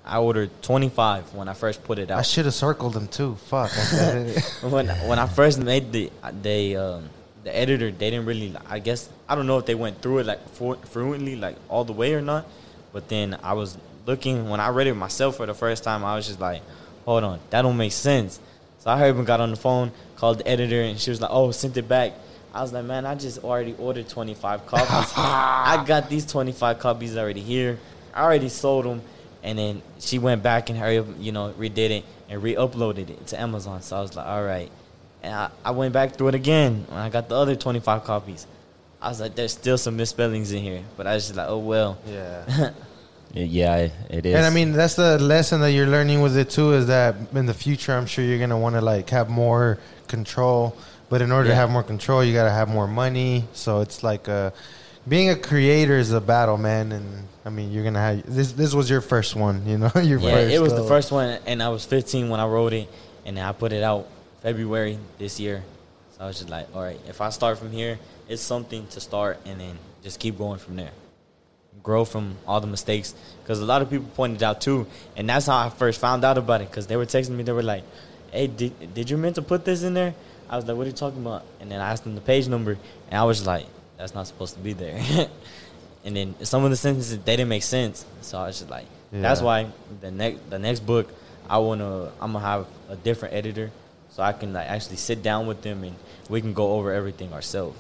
I ordered twenty five when I first put it out. I should have circled them too. Fuck. I did it. when when I first made the they um, the editor they didn't really I guess I don't know if they went through it like flu- fluently like all the way or not, but then I was looking when I read it myself for the first time I was just like, hold on, that don't make sense. So I heard got on the phone, called the editor, and she was like, oh, sent it back. I was like, man, I just already ordered 25 copies. I got these 25 copies already here. I already sold them. And then she went back and hurry up, you know, redid it and re-uploaded it to Amazon. So I was like, all right. And I, I went back through it again when I got the other 25 copies. I was like, there's still some misspellings in here. But I was just like, oh, well. yeah. Yeah, it is. And I mean, that's the lesson that you're learning with it too. Is that in the future, I'm sure you're gonna want to like have more control. But in order to have more control, you gotta have more money. So it's like uh being a creator is a battle, man. And I mean, you're gonna have this. This was your first one, you know. your Yeah, first. it was the uh, first one, and I was 15 when I wrote it, and I put it out February this year. So I was just like, all right, if I start from here, it's something to start, and then just keep going from there. Grow from all the mistakes, because a lot of people pointed out too, and that's how I first found out about it. Because they were texting me, they were like, "Hey, did did you meant to put this in there?" I was like, "What are you talking about?" And then I asked them the page number, and I was like, "That's not supposed to be there." and then some of the sentences they didn't make sense, so I was just like, "That's why." the next the next book I wanna I'm gonna have a different editor so I can like actually sit down with them and we can go over everything ourselves.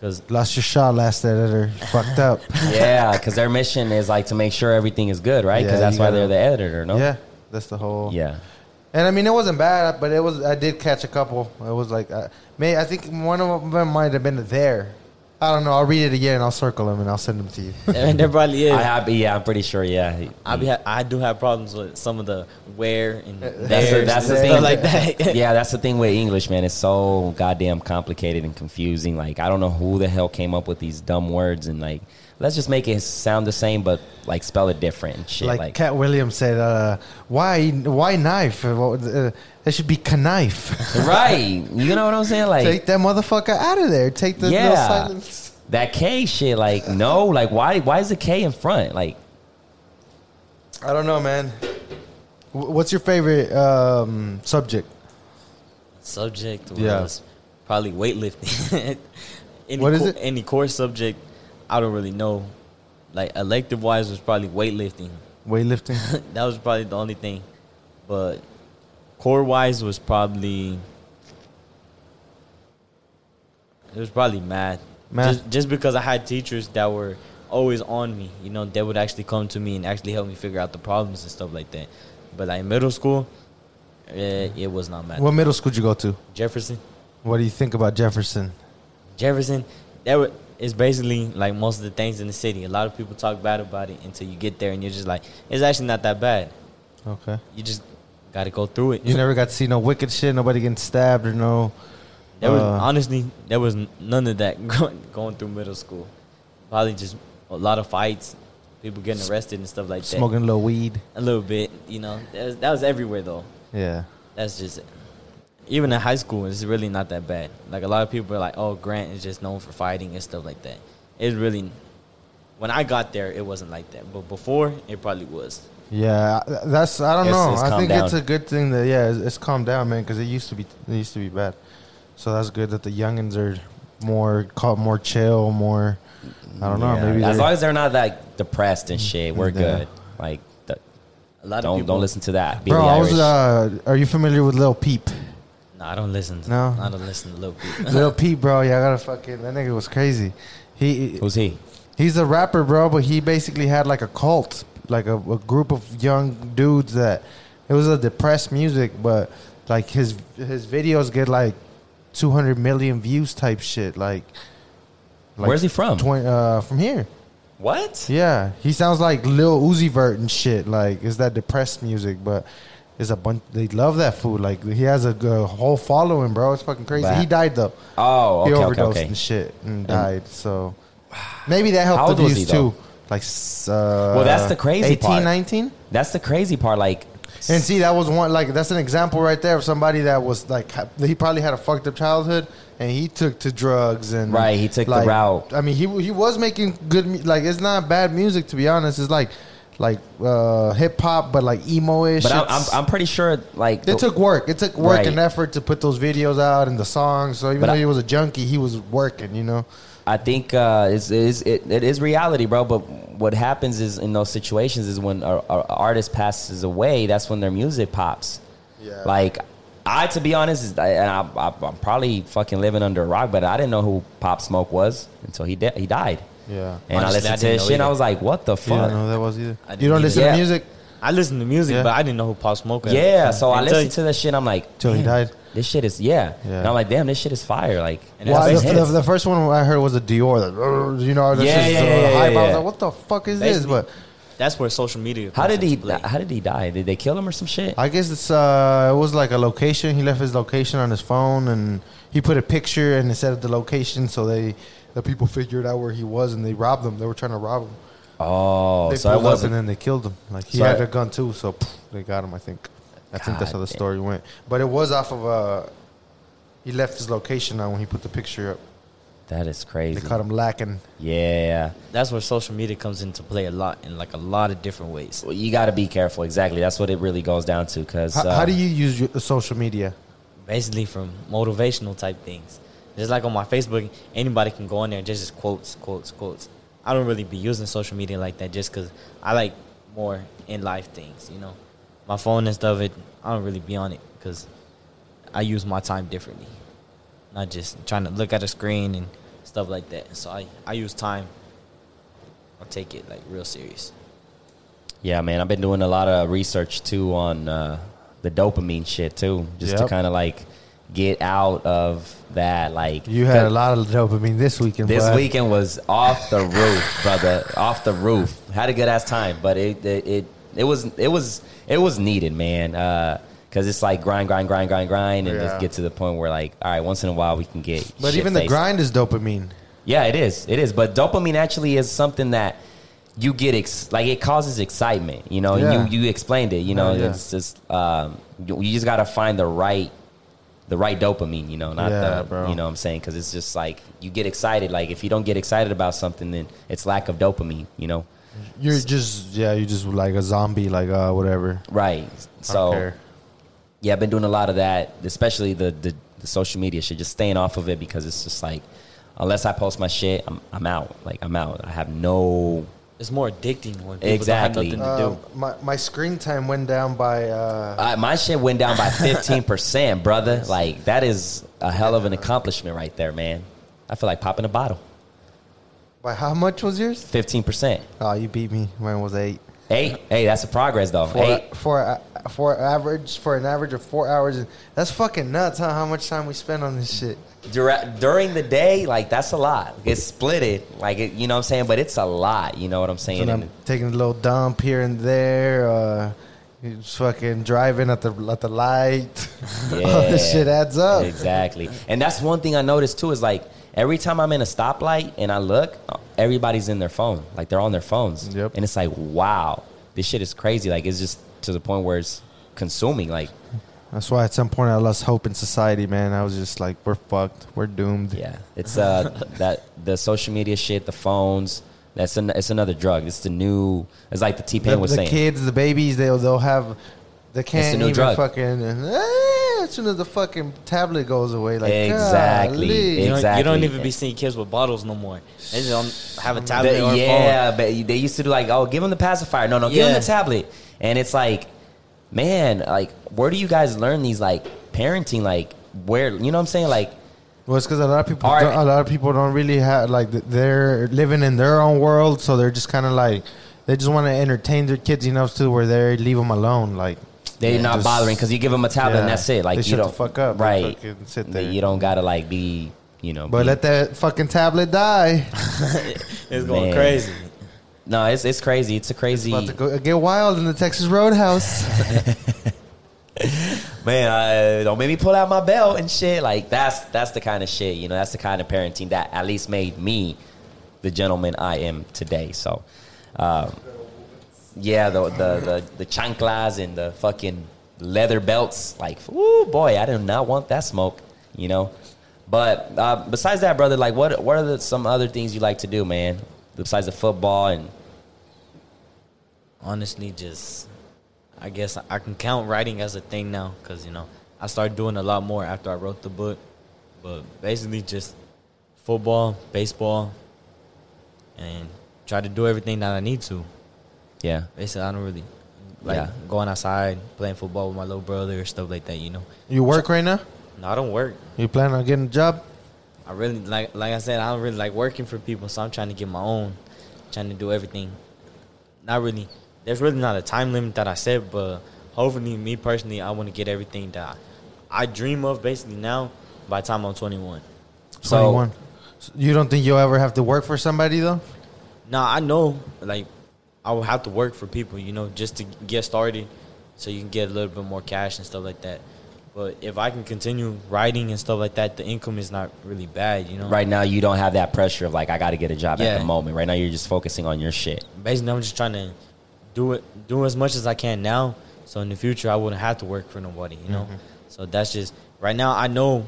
Cause Lost your shot, last editor. Fucked up. yeah, because their mission is like to make sure everything is good, right? Because Yeah, that's why gotta- they're the editor, no? Yeah, that's the whole. Yeah. And I mean, it wasn't bad, but it was. I did catch a couple. It was like, uh, may I think one of them might have been there. I don't know. I'll read it again I'll circle them and I'll send them to you. and there probably is. I I, have, yeah, I'm pretty sure. Yeah, I be ha- I do have problems with some of the where and That's the, there's that's the thing. like that. yeah, that's the thing with English, man. It's so goddamn complicated and confusing. Like, I don't know who the hell came up with these dumb words and like, let's just make it sound the same, but like spell it different and shit. like, Like, Katt Williams said, uh, "Why, why knife? Uh, That should be knife. right? You know what I'm saying? Like, Take that motherfucker out of there. Take the Yeah. little silence. that K shit. Like, no, like why? Why is the K in front? Like, I don't know, man. What's your favorite um, subject? subject was Yeah. probably weightlifting. any What is co- it? Any core subject, I don't really know. Like elective wise was probably weightlifting. Weightlifting. that was probably the only thing. But core wise was probably it was probably math. Math. Just just because I had teachers that were always on me, you know, they would actually come to me and actually help me figure out the problems and stuff like that. But like middle school, it, it was not math. what middle school did you go to? Jefferson, What do you think about Jefferson? Jefferson, that is basically like most of the things in the city. A lot of people talk bad about it until you get there and you're just like, it's actually not that bad. Okay. You just got to go through it. You never got to see no wicked shit. Nobody getting stabbed or no. There was Uh, honestly there was none of that going going through middle school. Probably just a lot of fights, people getting arrested and stuff like that. smoking a little weed. a little bit, you know. That was, that was everywhere though. Yeah. That's just it. Even in high school, it's really not that bad. Like a lot of people are like, "Oh, Grant is just known for fighting and stuff like that." It really, when I got there, it wasn't like that. But before, it probably was. Yeah, that's I don't It's- know. it's I calmed think it's down. a good thing that yeah, it's, it's calmed down, man, because it used to be it used to be bad. So that's good that the youngins are more caught more chill, more. I don't know. Yeah, Maybe as they're- long as they're not like depressed and shit, we're Yeah. good. Like, th- A lot don't of people don't listen to that. Billie Bro, I was. Eilish. Uh, are you familiar with Lil Peep? No, I don't listen. To, No? I don't listen to Lil Peep. Lil Peep, bro. Yeah, I gotta fucking. That nigga was crazy. He Who's he? He's a rapper, bro, but he basically had like a cult, like a, a group of young dudes that it was a depressed music, but like his his videos get like 200 million views type shit. Like, like Where's he from? 20, uh, from here. What? Yeah, he sounds like Lil Uzi Vert and shit. Like, is that depressed music? But it's a bunch. They love that food. Like, he has a whole following, bro. It's fucking crazy. But- he died though. Oh, he okay, okay, overdosed okay. and shit and died. So maybe that helped the views he, though? Like, uh, Well, that's the crazy 18, part. 19? That's the crazy part. Like, And see, that was one like that's an example right there of somebody that was like ha- he probably had a fucked up childhood and he took to drugs and Right, he took the like, route. I mean, he he was making good like it's not bad music to be honest. It's like like uh, hip hop, but like emo ish. but I'm, I'm I'm pretty sure like It took work. It took work Right. and effort to put those videos out and the songs. So even But though I- he was a junkie, he was working. You know. I think uh, it's, it, is, it, it is reality, bro. But what happens is in those situations is when an artist passes away, that's when their music pops. Yeah. Like I, to be honest, is- I, and I, I, I'm probably fucking living under a rock, but I didn't know who Pop Smoke was until he di- he died. Yeah. And I Honestly, listened I to didn't his shit, and I was like, "What the You don't fuck?" know that was either. I You don't either. listen Yeah. to music I listen to music, Yeah. but I didn't know who Pop Smoke was. Yeah, so I Until- listened to that shit. I'm like, Till he died? This shit is yeah. Yeah. And I'm like, damn, this shit is fire. Like, And Well, that's the, the, the first one I heard was a Dior. That, you know, that's Yeah, just yeah, the yeah, hype. yeah, I was like, what the fuck is this? But That's where social media. how did he? into play. How did he die? Did they kill him or some shit? I guess it's uh, it was like a location. He left his location on his phone, and he put a picture and it said the location, so they the people figured out where he was, and they robbed him. They were trying to rob him. oh, they so it pulled up wasn't. and then they killed him. Like he So had I- a gun too, so pff, they got him. I think. I think that's how the damn. story went. But it was off of uh, he left his location now when he put the picture up. That is crazy. They crazy. caught him lacking. Yeah. That's where social media comes into play a lot in like a lot of different ways. Well, you got to be careful. Exactly. That's what it really goes down to. Because How, uh, how do you use your social media? Basically, from motivational type things. Just like on my Facebook, anybody can go in there and just, just quotes, quotes, quotes. I don't really be using social media like that just because I like more in life things, you know. My phone and stuff, it I don't really be on it because I use my time differently. Not just trying to look at a screen and stuff like that. So I, I use time. I take it like real serious. Yeah, man. I've been doing a lot of research too on uh, the dopamine shit too, just to kind of like get out of that. Like You had a lot of dopamine this weekend. This bud. weekend was off the roof, brother. Off the roof. Had a good ass time, but it it it, it was it was it was needed, man. Uh, Cause it's like grind, grind, grind, grind, grind, and Yeah. just get to the point where like, all right, once in a while we can get. But even the shit-faced. grind is dopamine. Yeah, it is. It is. But dopamine actually is something that you get ex- like it causes excitement. You know, Yeah. you you explained it. You know, yeah. it's just um, you, you just got to find the right the right dopamine. You know, not Yeah, the bro. you know what I'm saying because it's just like you get excited. Like if you don't get excited about something, then it's lack of dopamine. You know, You're just yeah, you're just like a zombie, like uh, whatever. right? So yeah, I've been doing a lot of that, especially the, the, the social media shit, just staying off of it because it's just like, unless I post my shit, I'm, I'm out. Like, I'm out. I have no. It's more addicting when people Exactly. don't have nothing to Uh, my my screen time went down by uh, I, my shit went down by 15%, brother. Like, that is a hell of an accomplishment right there, man. I feel like popping a bottle. By how much was yours? 15%. Oh, you beat me. Mine was eight. Hey, hey, that's a progress, though. For Hey, for for average for an average of four hours. That's fucking nuts, huh? How much time we spend on this shit? dur- during the day, like, that's a lot. It's split it, like, it, you know what I'm saying? But it's a lot, you know what I'm saying? And I'm taking a little dump here and there. Uh, fucking driving at the at the light. All Yeah. this shit adds up. Exactly. And that's one thing I noticed too is like every time I'm in a stoplight and I look, everybody's in their phone. Like they're on their phones. Yep. And it's like, wow, this shit is crazy. Like it's just to the point where it's consuming. Like, That's why at some point I lost hope in society, man. I was just like, we're fucked. We're doomed. yeah, it's uh that the social media shit, the phones. That's an, it's another drug. It's the new. It's like the T Pain was the saying. kids, the babies, they'll they'll have. They can't new even drug. fucking. eh, as soon as the fucking tablet goes away, like Exactly. golly. You, don't, you don't even be seeing kids with bottles no more. They just don't have a tablet The- or a yeah, but they used to do like, oh, give them the pacifier. No, no, give them the tablet. And it's like, man, like, where do you guys learn these like parenting? Like, where you know what I'm saying? Like, Well, it's because a lot of people, All right. don't, a lot of people don't really have like they're living in their own world, so they're just kind of like they just want to entertain their kids enough to where they leave them alone. Like they're Yeah, not just- bothering because you give them a tablet and that's it. Like, They you shut don't fuck up. Right? sit there. You don't gotta like be, you know. But be- let that fucking tablet die. It's going Man. crazy. no, it's it's crazy. It's a crazy. About to go, get wild in the Texas Roadhouse. man, uh, don't make me pull out my belt and shit. Like that's that's the kind of shit, you know. That's the kind of parenting that at least made me the gentleman I am today. So, um, yeah, the the the, the chanclas and the fucking leather belts, like, ooh boy, I do not want that smoke, you know. But uh, besides that, brother, like, what what are the, some other things you like to do, man? Besides the football and honestly just i guess i can count writing as a thing now because you know i started doing a lot more after i wrote the book but basically just football baseball and try to do everything that i need to yeah, basically i don't really like Yeah. going outside playing football with my little brother or stuff like that you know you work right now? no i don't work You plan on getting a job? i really like like i said i don't really like working for people so i'm trying to get my own trying to do everything not really there's really not a time limit that i set but hopefully me personally i want to get everything that i dream of basically now by the time i'm 21 So- Twenty one. You don't think you'll ever have to work for somebody though? now i know like i will have to work for people you know just to get started so you can get a little bit more cash and stuff like that but if i can continue writing and stuff like that the income is not really bad you know right now you don't have that pressure of like I got to get a job at the moment. Right now you're just focusing on your shit. basically I'm just trying to do it do as much as I can now so in the future I wouldn't have to work for nobody, you know. Mm-hmm. So that's just right now I know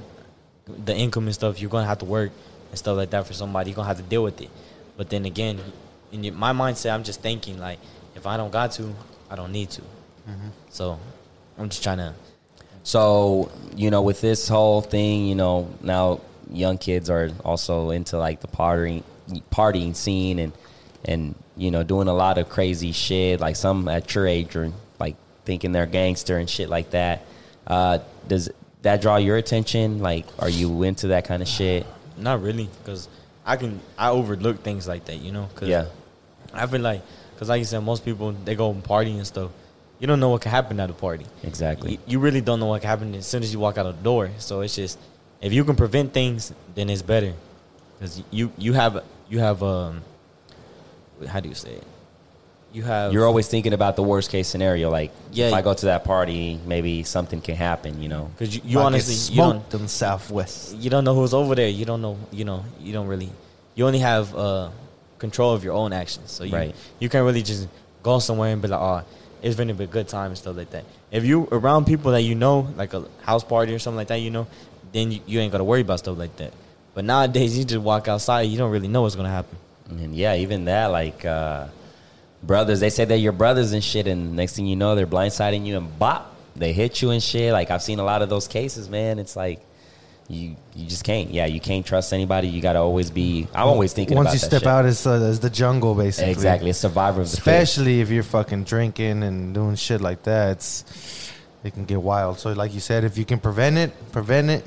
the income and stuff you're going to have to work and stuff like that for somebody you're going to have to deal with it. But then again, in my mindset I'm just thinking like if I don't got to, I don't need to. So I'm just trying to So, you know, with this whole thing, you know, now young kids are also into like the partying partying scene and and you know, doing a lot of crazy shit. Like some at your age are like thinking they're gangster and shit like that. Uh, does that draw your attention? Like, are you into that kind of shit? not really cuz I can I overlook things like that, you know, cuz Yeah. I feel like, cause like you said, most people they go and party and stuff. You don't know what can happen at a party. Exactly. You, you really don't know what can happen as soon as you walk out of the door. So it's just if you can prevent things, then it's better. Cause you you have you have um how do you say it? You have You're always thinking about the worst case scenario. Like, Yeah. if I go to that party, maybe something can happen. You know. because you, you Might get honestly you don't smoked in the Southwest. you don't know who's over there. You don't know you know you don't really you only have uh control of your own actions. So you Right. you can't really just go somewhere and be like, oh, it's gonna be a good time and stuff like that. If you around people that you know, like a house party or something like that, you know, then you, you ain't gotta worry about stuff like that. But nowadays, you just walk outside, you don't really know what's gonna happen. And yeah, even that, like uh, brothers, they say they're your brothers and shit, and next thing you know, they're blindsiding you and bop, they hit you and shit. Like I've seen a lot of those cases, man. It's like you you just can't. Yeah, you can't trust anybody. You got to always be. I'm always thinking Once you step shit. out, it's, uh, it's the jungle basically. exactly, a survivor of the fittest. Especially if you're fucking drinking and doing shit like that, it's it can get wild. So, like you said, if you can prevent it, prevent it.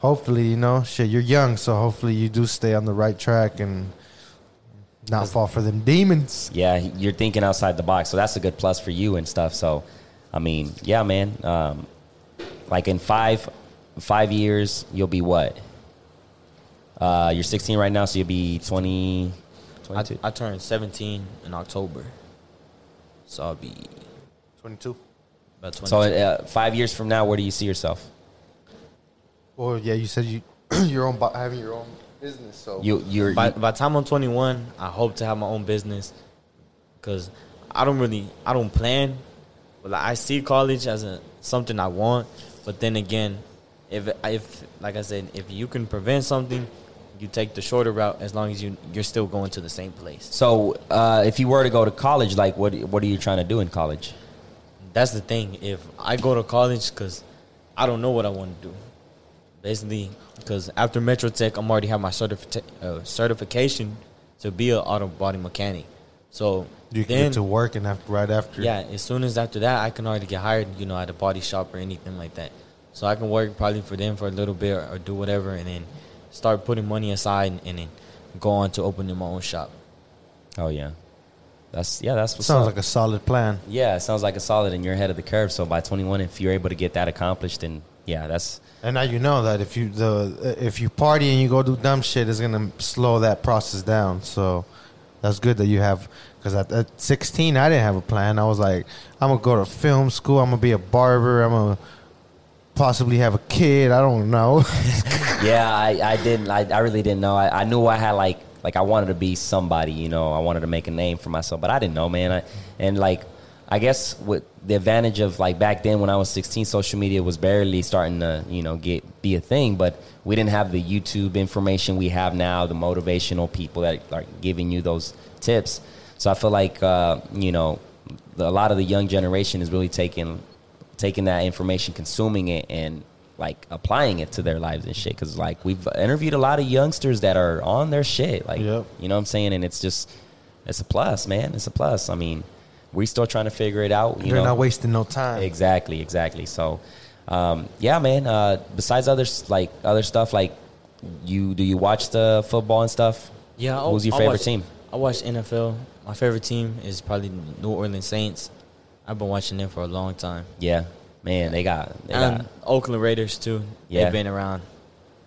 Hopefully, you know, shit, you're young, so hopefully you do stay on the right track and not fall for them demons. Yeah, you're thinking outside the box, so that's a good plus for you and stuff. So, I mean, yeah, man. Um, like in five five years, you'll be what? Uh, you're 16 right now, so you'll be 20, I, 22. I turned 17 in October, so I'll be 22. About 22. So uh, five years from now, where do you see yourself? Well, yeah, you said you your own bu- having your own business. So You you're by, you- by the time I'm 21, I hope to have my own business because I don't really I don't plan, but like, I see college as a something I want. But then again, if if like I said, if you can prevent something, you take the shorter route as long as you you're still going to the same place. so uh, if you were to go to college, like what what are you trying to do in college? That's the thing. If I go to college, because I don't know what I want to do. Basically, because after Metro Tech, I'm already have my certifi- uh, certification to be an auto body mechanic. So you can then, get to work and after right after. yeah, as soon as after that, I can already get hired, you know, at a body shop or anything like that. So I can work probably for them for a little bit or do whatever, and then start putting money aside and, and then go on to opening my own shop. Oh yeah, that's yeah, that's what sounds like a solid plan. yeah, it sounds like a solid, and you're ahead of the curve. So by 21, if you're able to get that accomplished, then yeah, that's And now you know that if you the if you party and you go do dumb shit, it's gonna slow that process down. So that's good that you have. Because at, at 16, I didn't have a plan. I was like, I'm gonna go to film school. I'm gonna be a barber. I'm gonna possibly have a kid. I don't know. yeah, I, I didn't. I, I really didn't know. I, I knew I had like like I wanted to be somebody. You know, I wanted to make a name for myself, but I didn't know, man. I, and like, I guess with the advantage of like back then when I was 16, social media was barely starting to you know get be a thing, but we didn't have the YouTube information we have now, the motivational people that are giving you those tips. So I feel like uh, you know a lot of the young generation is really taking taking that information, consuming it, and like applying it to their lives and shit. Because like we've interviewed a lot of youngsters that are on their shit, like Yep. you know what I'm saying, and it's just it's a plus, man. It's a plus. I mean, we're still trying to figure it out. You You're know, not wasting no time. Exactly, exactly. So, um, yeah, man. Uh, besides other like other stuff, like you do you watch the football and stuff? Yeah. I'll- Who's your I'll favorite watch- team? I watch NFL. My favorite team is probably New Orleans Saints. I've been watching them for a long time. Yeah, man. They got they And got Oakland Raiders too. Yeah. They've been around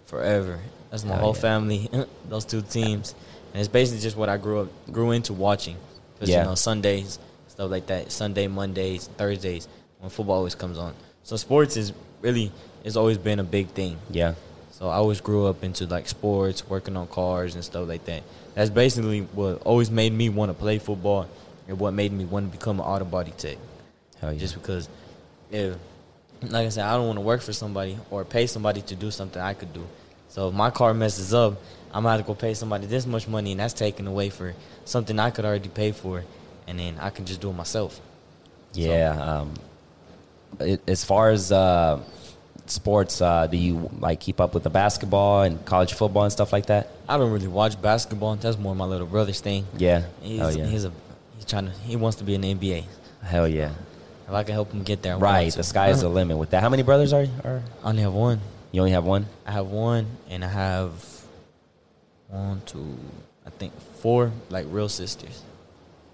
forever. That's my Hell whole yeah. family. those two teams, and it's basically just what I grew up grew into watching. Because Yeah. you know Sundays stuff like that. Sunday, Mondays, Thursdays when football always comes on. So sports is really has always been a big thing. yeah. So I always grew up into like sports, working on cars and stuff like that. That's basically what always made me want to play football and what made me want to become an auto body tech. Hell yeah. Just because if like I said, I don't want to work for somebody or pay somebody to do something I could do. So if my car messes up, I'm gonna have to go pay somebody this much money and that's taken away for something I could already pay for and then I can just do it myself. Yeah. Um, it, as far as uh, sports, uh, do you like keep up with the basketball and college football and stuff like that? I don't really watch basketball. That's more my little brother's thing. Yeah. He's, Hell yeah. he's a he's trying to he wants to be in the NBA. Hell yeah. If I can help him get there, I'm Right. going The to. sky is the limit with that. How many brothers are, are I only have one. you only have one? I have one, and I have one, two, I think four like real sisters,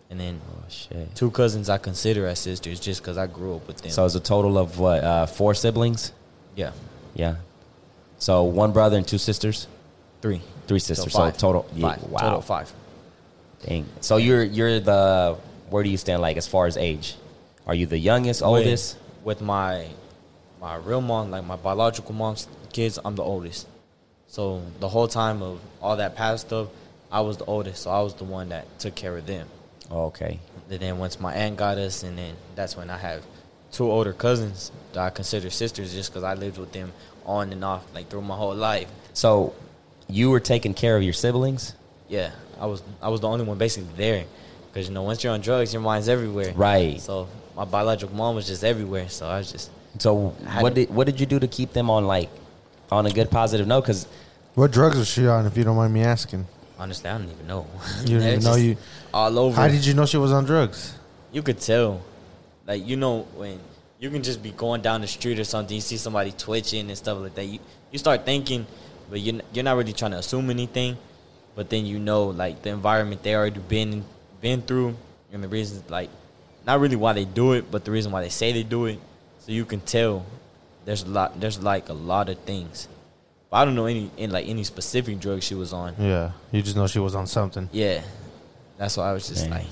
and then Oh shit. two cousins I consider as sisters just because I grew up with them. So it's a total of what? Uh, four siblings? yeah, Yeah. So one brother and two sisters, three, three sisters. So, five. total. Yeah, five. wow. Total five. Dang. So you're you're the where do you stand like as far as age? Are you the youngest, oldest? With, with my my real mom, like my biological mom's kids, I'm the oldest. So the whole time of all that past stuff, I was the oldest. So I was the one that took care of them. Oh, okay. And then once my aunt got us, and then that's when I have two older cousins that I consider sisters, just because I lived with them on and off like through my whole life. So you were taking care of your siblings, Yeah, I was I was the only one basically there, because you know once you're on drugs, your mind's everywhere. Right. So my biological mom was just everywhere. So I was just So what did what did you do to keep them on like on a good positive note? Because What drugs was she on, if you don't mind me asking? honestly I don't even know. You didn't even know you. all over. How did you know she was on drugs? you could tell. Like you know when you can just be going down the street or something, you see somebody twitching and stuff like that. You you start thinking, but you you're not really trying to assume anything. But then you know like the environment they already been been through and the reasons like not really why they do it, but the reason why they say they do it. So you can tell there's a lot there's like a lot of things. But I don't know any in like any specific drug she was on. Yeah, you just know she was on something. Yeah. That's why I was just Dang. like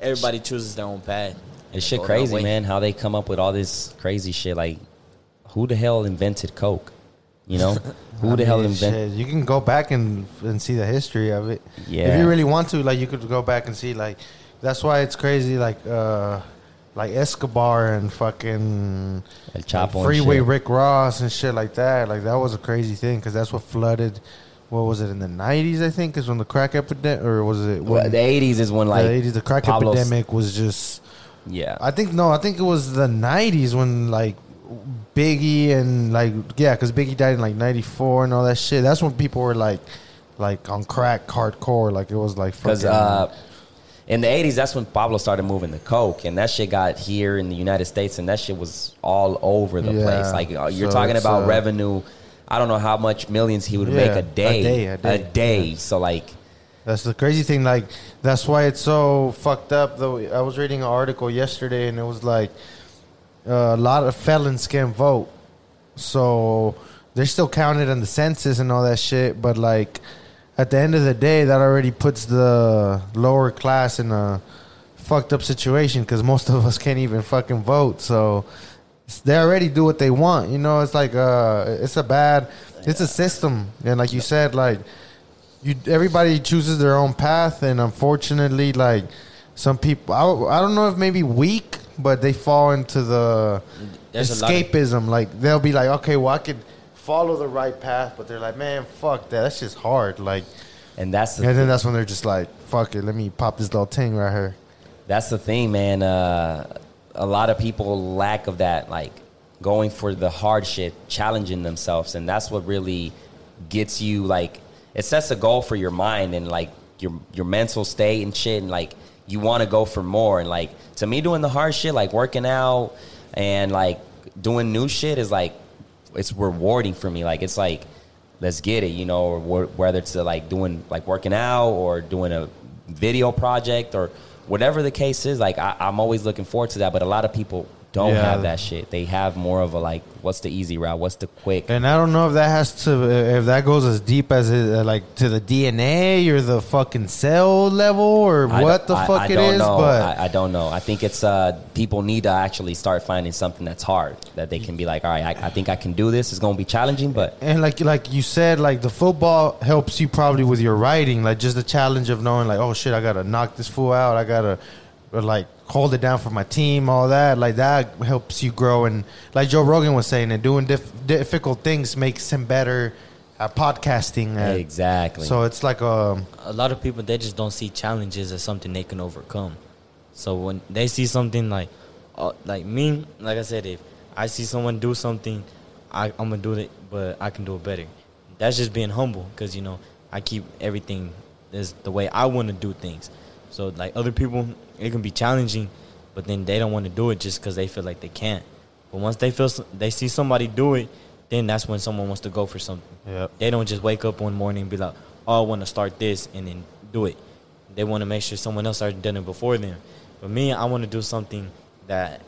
everybody chooses their own path. It's shit crazy, man. How they come up with all this crazy shit. Like, who the hell invented Coke? You know, who I the hell invented? You can go back and and see the history of it. Yeah. If you really want to, like, you could go back and see, like, that's why it's crazy, like, uh, like Escobar and fucking El Chapo and Freeway. Rick Ross and shit like that. Like, that was a crazy thing because that's what flooded. What was it in the '90s? I think is when the crack epidemic, or was it Well, the '80s is when like the '80s? The crack Pablo's- epidemic was just. Yeah, I think no, I think it was the '90s when like Biggie and like yeah, because Biggie died in like '94 and all that shit. That's when people were like, like on crack hardcore. Like it was like because uh, in the '80s, that's when Pablo started moving the coke, and that shit got here in the United States, and that shit was all over the Yeah. place. Like uh, you're So talking about uh, revenue. I don't know how much millions he would Yeah, make a a day, day, a day. day. So like, That's the crazy thing. Like that's why it's so fucked up. Though I was reading an article yesterday, and it was like uh, a lot of felons can't vote, so they're still counted in the census and all that shit. But like at the end of the day, that already puts the lower class in a fucked up situation because most of us can't even fucking vote. So they already do what they want. You know, it's like uh, it's a bad, it's a system, and like you said, like you everybody chooses their own path and unfortunately like some people I, I don't know if maybe weak but they fall into the There's lot of- escapism like they'll be like okay well i could follow the right path but they're like man fuck that that's just hard like and that's the and then that's when they're just like fuck it let me pop this little thing right here That's the thing, man. Uh, a lot of people lack of that, like going for the hard shit, challenging themselves, and that's what really gets you like. It sets a goal for your mind and like your your mental state and shit, and like you want to go for more. And like to me, doing the hard shit, like working out and like doing new shit, is like it's rewarding for me. Like it's like let's get it, you know, or whether it's uh, like doing like working out or doing a video project or whatever the case is. Like I, I'm always looking forward to that, but a lot of people don't Yeah. have that shit. They have more of a like, what's the easy route? What's the quick? and i don't know if that has to if that goes as deep as it uh, like to the dna or the fucking cell level or I what the I- fuck I it is know. but I, I don't know. I think it's uh, people need to actually start finding something that's hard that they can be like, all right, I, I think I can do this. It's going to be challenging, but And like like you said, like the football helps you probably with your writing, like just the challenge of knowing, like, oh shit, I gotta knock this fool out, I gotta like hold it down for my team, all that. Like that helps you grow, and like Joe Rogan was saying, and doing diff- difficult things makes him better at podcasting. and- exactly. So it's like um a lot of people they just don't see challenges as something they can overcome. So when they see something like, uh, like me, like I said, if I see someone do something, I, I'm gonna do it, but I can do it better. That's just being humble, because you know I keep everything is the way I want to do things. So like other people, it can be challenging, but then they don't want to do it just because they feel like they can't. But once they feel they see somebody do it, then that's when someone wants to go for something. Yep. They don't just wake up one morning and be like, "Oh, I want to start this," and then do it. They want to make sure someone else already done it before them. But me, I want to do something that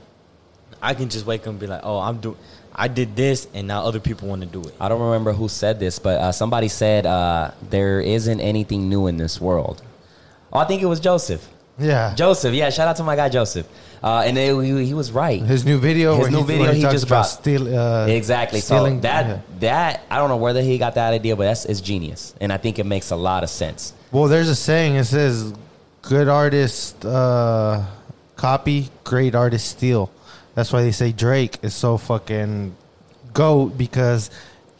I can just wake up and be like, "Oh, I'm do, I did this, and now other people want to do it." I don't remember who said this, but uh, somebody said uh, there isn't anything new in this world. Oh, I think it was Joseph. Yeah. Joseph, yeah, shout out to my guy Joseph. Uh, and it, he, he was right. His new video, His new he, video he just about dropped. steal, uh, exactly. stealing so that yeah. that I don't know whether he got that idea, but that's it's genius, and I think it makes a lot of sense. Well, there's a saying. It says, "Good artist uh, copy, great artist steal." That's why they say Drake is so fucking goat because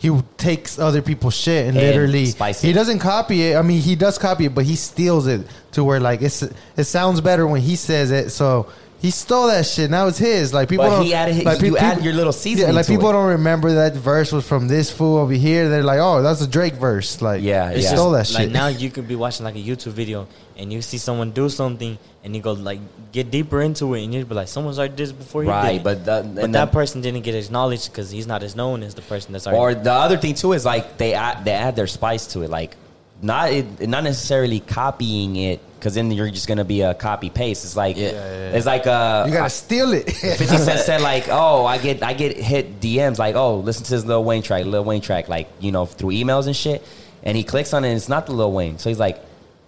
he takes other people's shit and, And literally spice he doesn't copy it. I mean, he does copy it, but he steals it to where like it's it sounds better when he says it. So. He stole that shit. Now it's his. Like people, But don't, he added his- like, you pe- add your little seasoning like to people it. don't remember that verse was from this fool over here. They're like, oh, that's a Drake verse. Like, Yeah, he yeah. stole that shit. Like now, you could be watching like a YouTube video, and you see someone do something, and you go like get deeper into it, and you'd be like, "Someone's already did this before you Right, did." but the, but and that the- person didn't get acknowledged because he's not as known as the person that's already. Or the other thing too is like they add, they add their spice to it, like not it, not necessarily copying it because then you're just gonna be a copy paste. It's like it's like uh, you gotta steal it. Fifty Cent said like, oh, I get I get hit DMs like, oh, listen to this Lil Wayne track, Lil Wayne track, like you know through emails and shit, and he clicks on it, and it's not the Lil Wayne, so he's like,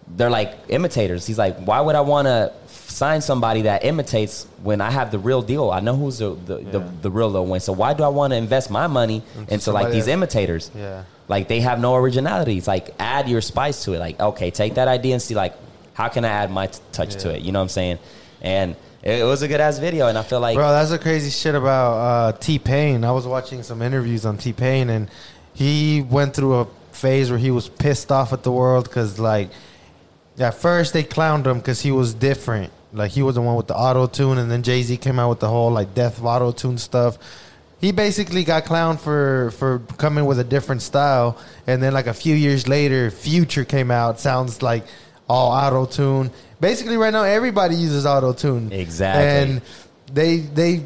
they're like imitators. He's like, why would I want to sign somebody that imitates when I have the real deal? I know who's the the, the, Yeah. the real Lil Wayne. So why do I want to invest my money into, like these imitators? Yeah. Like they have no originality. It's like add your spice to it. Like okay, take that idea and see like how can I add my t- touch to it? You know what I'm saying? And it, it was a good ass video, and I feel like Bro, that's the crazy shit about uh, T Pain. I was watching some interviews on T Pain, and he went through a phase where he was pissed off at the world because, like, at first they clowned him because he was different. Like, he was the one with the auto tune, and then Jay Z came out with the whole like death of auto tune stuff. He basically got clowned for for coming with a different style, and then like a few years later, Future came out. Sounds like all auto tune. Basically, right now everybody uses auto tune. Exactly. And they they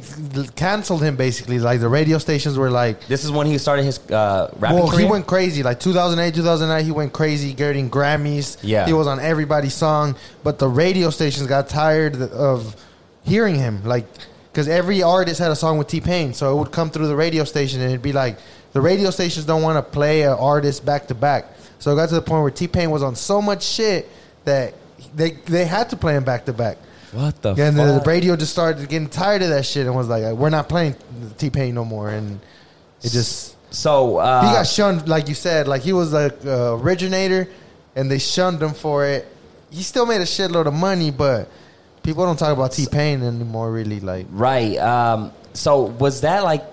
canceled him basically. Like the radio stations were like, this is when he started his uh, rapping well, career. he went crazy. Like 2008, 2009, he went crazy, getting Grammys. Yeah. he was on everybody's song. But the radio stations got tired of hearing him. Like, because every artist had a song with T Pain, so it would come through the radio station, and it'd be like the radio stations don't want to play an artist back to back. So it got to the point where T Pain was on so much shit that they they had to play him back to back. What the Yeah, and the, the radio just started getting tired of that shit and was like, "We're not playing T Pain no more." And it just So uh, he got shunned, like you said, like he was like uh, originator, and they shunned him for it. He still made a shitload of money, but people don't talk about T Pain anymore. Really, like Right. Um, so was that like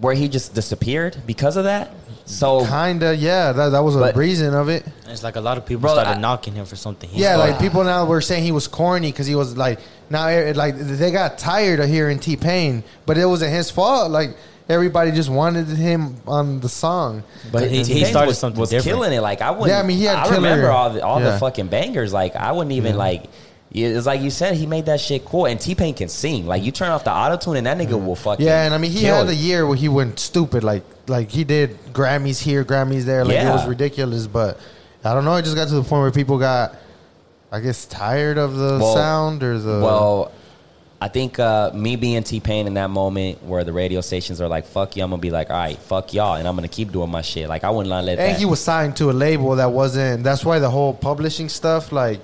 where he just disappeared because of that? So kinda, yeah, that, that was a But- reason of it. It's like a lot of people Bro, started I- knocking him for something. He Yeah, started. like people now were saying he was corny because he was like now it- like they got tired of hearing T Pain, but it wasn't his fault. Like everybody just wanted him on the song. but He- he, he started was, something was different. killing it. Like I wouldn't. Yeah, I mean, he had I killer- remember all the, all the fucking bangers. Like I wouldn't even like. It's like you said, he made that shit cool. And T Pain can sing. Like you turn off the auto tune, and that nigga will fucking. Yeah, and I mean he had a year where he went stupid, like like he did Grammys here, Grammys there, like it was ridiculous. But I don't know, it just got to the point where people got, I guess, tired of the Well- sound or the. Well, I think uh, me being T Pain in that moment where the radio stations are like, "Fuck you," I'm gonna be like, "All right, fuck y'all," and I'm gonna keep doing my shit. Like I wouldn't let and that. he was signed to a label that wasn't. That's why the whole publishing stuff, like,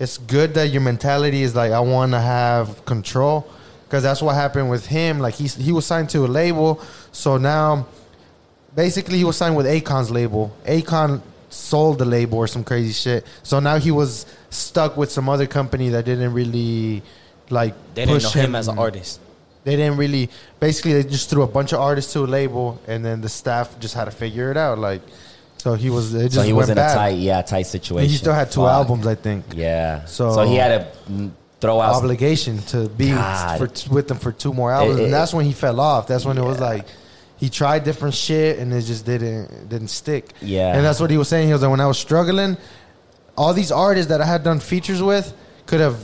it's good that your mentality is like, I want to have control, because that's what happened with him. Like he he was signed to a label, so now, basically, he was signed with Akon's label. Akon sold the label or some crazy shit. So now he was stuck with some other company that didn't really like they didn't know push him as an artist. they didn't really basically they just threw a bunch of artists to a label and then the staff just had to figure it out like so he was it just so he was in bad. a tight, yeah, tight situation. he still had two Fuck. albums i think Yeah. So- So, he had mm, throw out. obligation to be for, with them for two more albums It- it- and that's when he fell off that's when it was like he tried different shit and it just didn't didn't stick Yeah. and that's what he was saying he was like when i was struggling all these artists that i had done features with could have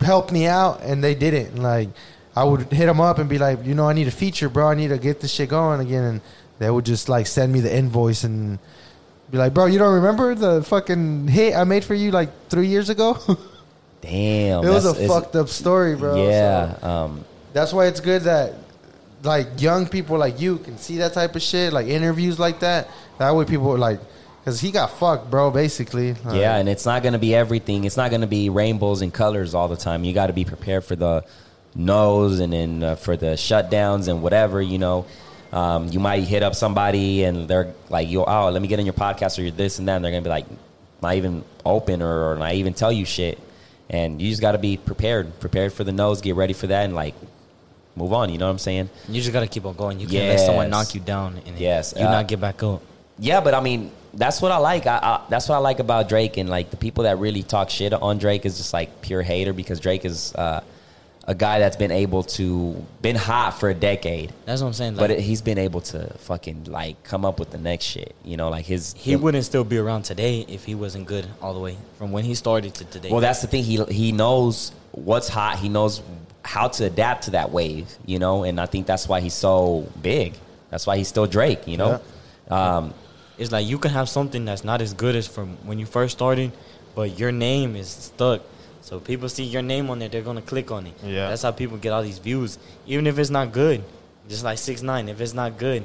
helped me out and they didn't like i would hit them up and be like you know i need a feature bro i need to get this shit going again and they would just like send me the invoice and be like bro you don't remember the fucking hit i made for you like three years ago Damn. it was a fucked up story bro Yeah. So Um, that's why it's good that like young people like you can see that type of shit like interviews like that that way people are like because he got fucked bro basically Like, yeah, and it's not going to be everything. It's not going to be rainbows and colors all the time. You got to be prepared for the no's and then uh, for the shutdowns and whatever, you know. Um, you might hit up somebody and they're like, "Yo, oh, let me get in your podcast or you're this and that." And they're gonna be like, not even open or, or not even tell you shit. And you just got to be prepared, prepared for the no's, get ready for that, and like move on. You know what I'm saying? You just gotta keep on going. You can't let someone knock you down and Yes, you uh, not get back up. Yeah, but I mean, that's what I like. I, I, that's what I like about Drake, and like the people that really talk shit on Drake is just like pure hater because Drake is uh, a guy that's been able to been hot for a decade, That's what I'm saying. Like, but it, he's been able to fucking like come up with the next shit. You know, like his he wouldn't still be around today if he wasn't good all the way from when he started to today. Well, that's the thing. He he knows what's hot. He knows how to adapt to that wave. You know, and I think that's why he's so big. That's why he's still Drake. You know. Um, it's like you can have something that's not as good as from when you first started, but your name is stuck. So people see your name on there, they're gonna click on it. Yeah. that's how people get all these views, even if it's not good. Just like six nine, if it's not good,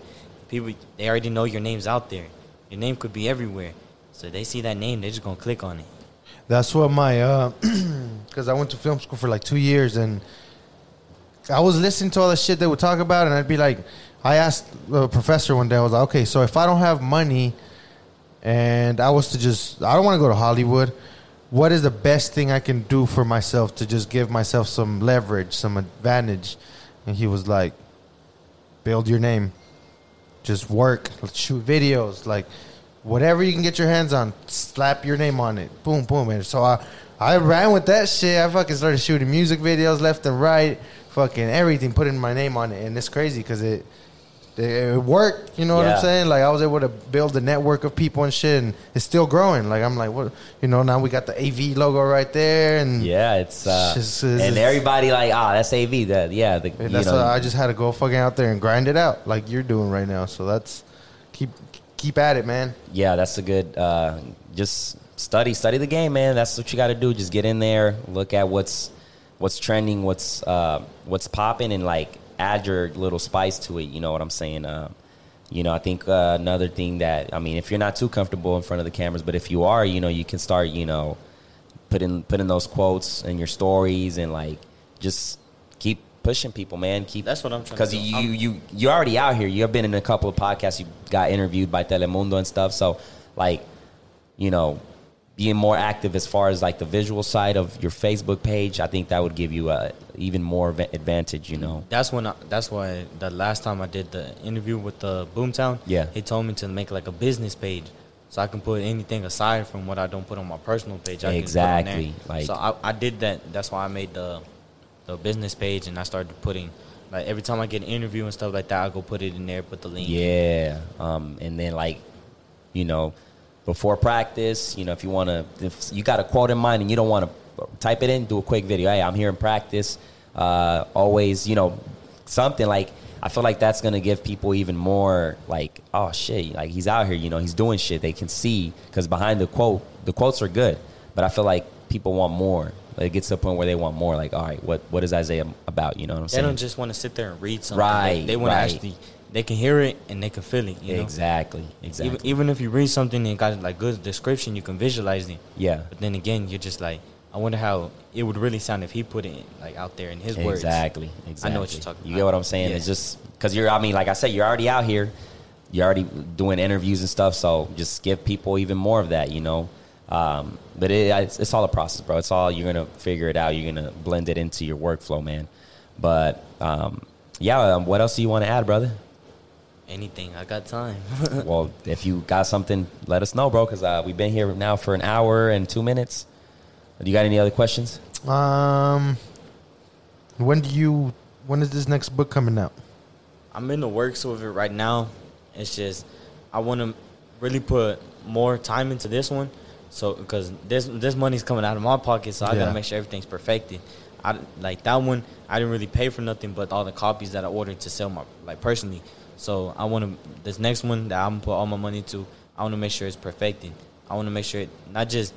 people they already know your name's out there. Your name could be everywhere, so they see that name, they're just gonna click on it. That's what my uh because I went to film school for like two years and I was listening to all the shit they would talk about and I'd be like I asked the professor one day, I was like, Okay, so if I don't have money and I was to just I don't want to go to Hollywood, what is the best thing I can do for myself to just give myself some leverage, some advantage? And he was like, Build your name. Just work, shoot videos, like whatever you can get your hands on, slap your name on it. Boom, boom. And so I, I ran with that shit. I fucking started shooting music videos left and right, fucking everything, putting my name on it. And it's crazy because it, it worked. You know what I'm saying? Like I was able to build a network of people and shit, and it's still growing. Like I'm like, what? You know, now we got the AV logo right there, and Yeah, it's uh, Just- it's- and everybody like ah, that's AV. That yeah, the, that's know, I just had to go fucking out there and grind it out like you're doing right now. So that's keep keep at it, man. yeah, that's a good. Uh, just study, study the game, man. That's what you got to do. Just get in there, look at what's what's trending, what's uh, what's popping, and like add your little spice to it. You know what I'm saying? Uh, you know, I think uh, another thing that I mean, if you're not too comfortable in front of the cameras, but if you are, you know, you can start, you know, putting putting those quotes in your stories and like just keep pushing people, man. Keep That's what I'm trying to because you I'm- you you're already out here. You've been in a couple of podcasts. You got interviewed by Telemundo and stuff. So like, you know, being more active as far as like the visual side of your Facebook page, I think that would give you a even more va- advantage. You know. That's when I, that's why the last time I did the interview with the Boomtown, Yeah. he told me to make like a business page so I can put anything aside from what I don't put on my personal page. I can put on there. Exactly, like- so I, I did that. That's why I made the the business page and I started putting like every time I get an interview and stuff like that, I go put it in there, put the link. Yeah. Um, and then like, you know, before practice, you know, if you want to, if you got a quote in mind and you don't want to type it in, do a quick video. Hey, I'm here in practice. Uh, always, you know, something like. I feel like that's gonna give people even more like, oh shit, like he's out here, you know, he's doing shit. They can see because behind the quote, the quotes are good, but I feel like people want more. Like, it gets to the point where they want more. Like, all right, what what is Isaiah about? You know what I'm They saying? don't just want to sit there and read something. Right, They, they want right. to actually they can hear it and they can feel it. You know? exactly, exactly. Even, even if you read something and got like good description, you can visualize it. yeah, But then again, you're just like, I wonder how it would really sound if he put it like out there in his words. Exactly. Exactly. I know what you're talking You about. get what I'm saying? Yeah. It's just because you're. I mean, like I said, you're already out here. You're already doing interviews and stuff. So just give people even more of that. You know. Um, but it, it's, it's all a process, bro. It's all you're gonna figure it out. You're gonna blend it into your workflow, man. But um, yeah, um, what else do you want to add, brother? Anything, I got time. well, if you got something, let us know, bro. Because uh, we've been here now for an hour and two minutes. Do you got any other questions? Um, when do you? When is this next book coming out? I'm in the works with it right now. It's just I want to really put more time into this one, so because this this money's coming out of my pocket, so I Yeah. gotta make sure everything's perfected. I like that one. I didn't really pay for nothing, but all the copies that I ordered to sell my like personally. So I want to this next one that I'm gonna put all my money to. I want to make sure it's perfected. I want to make sure it not just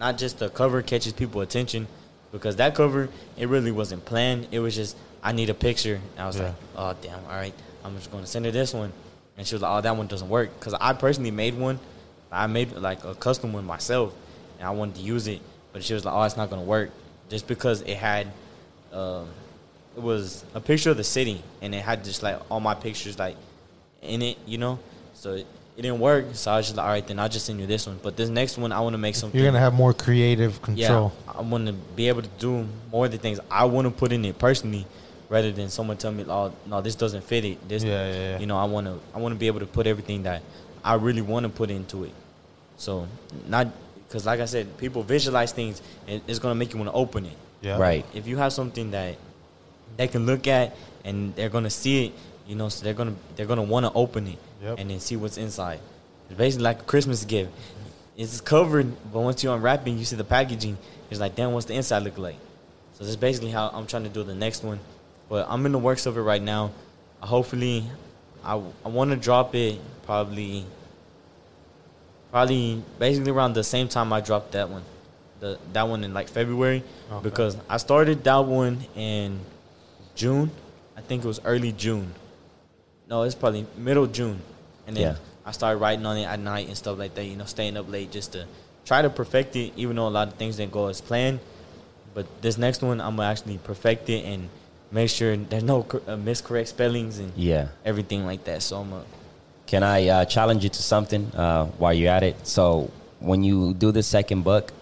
not just the cover catches people attention because that cover it really wasn't planned. It was just I need a picture. And I was Yeah. like, oh damn, all right, I'm just gonna send her this one, and she was like, oh that one doesn't work because I personally made one. I made like a custom one myself, and I wanted to use it, but she was like, oh it's not gonna work just because it had. Um, it was a picture of the city, and it had just like all my pictures like in it, you know. So it, it didn't work. So I was just like, all right, then I'll just send you this one. But this next one, I want to make something. You're gonna have more creative control. Yeah, I want to be able to do more of the things I want to put in it personally, rather than someone tell me, "Oh, no, this doesn't fit it." This, Yeah, yeah, yeah. You know, I want to, I want to be able to put everything that I really want to put into it. So not because, like I said, people visualize things, and it's gonna make you want to open it. Yeah. Right. If you have something that they can look at and they're gonna see it, you know, so they're gonna they're gonna want to open it Yep. and then see what's inside. It's basically like a Christmas gift. It's covered, but once you unwrap it, you see the packaging. It's like, damn, what's the inside look like? So that's basically how I'm trying to do the next one. But I'm in the works of it right now. Hopefully, I I want to drop it probably probably basically around the same time I dropped that one. The that one in like February Okay. because I started that one in June. I think it was early June. No, it's probably middle June. And then Yeah. I started writing on it at night and stuff like that, you know, staying up late just to try to perfect it, even though a lot of things didn't go as planned. But this next one, I'm gonna actually perfect it and make sure there's no uh, miscorrect spellings and Yeah. everything like that. So I'm gonna Can I uh, challenge you to something uh, while you're at it? So when you do the second book,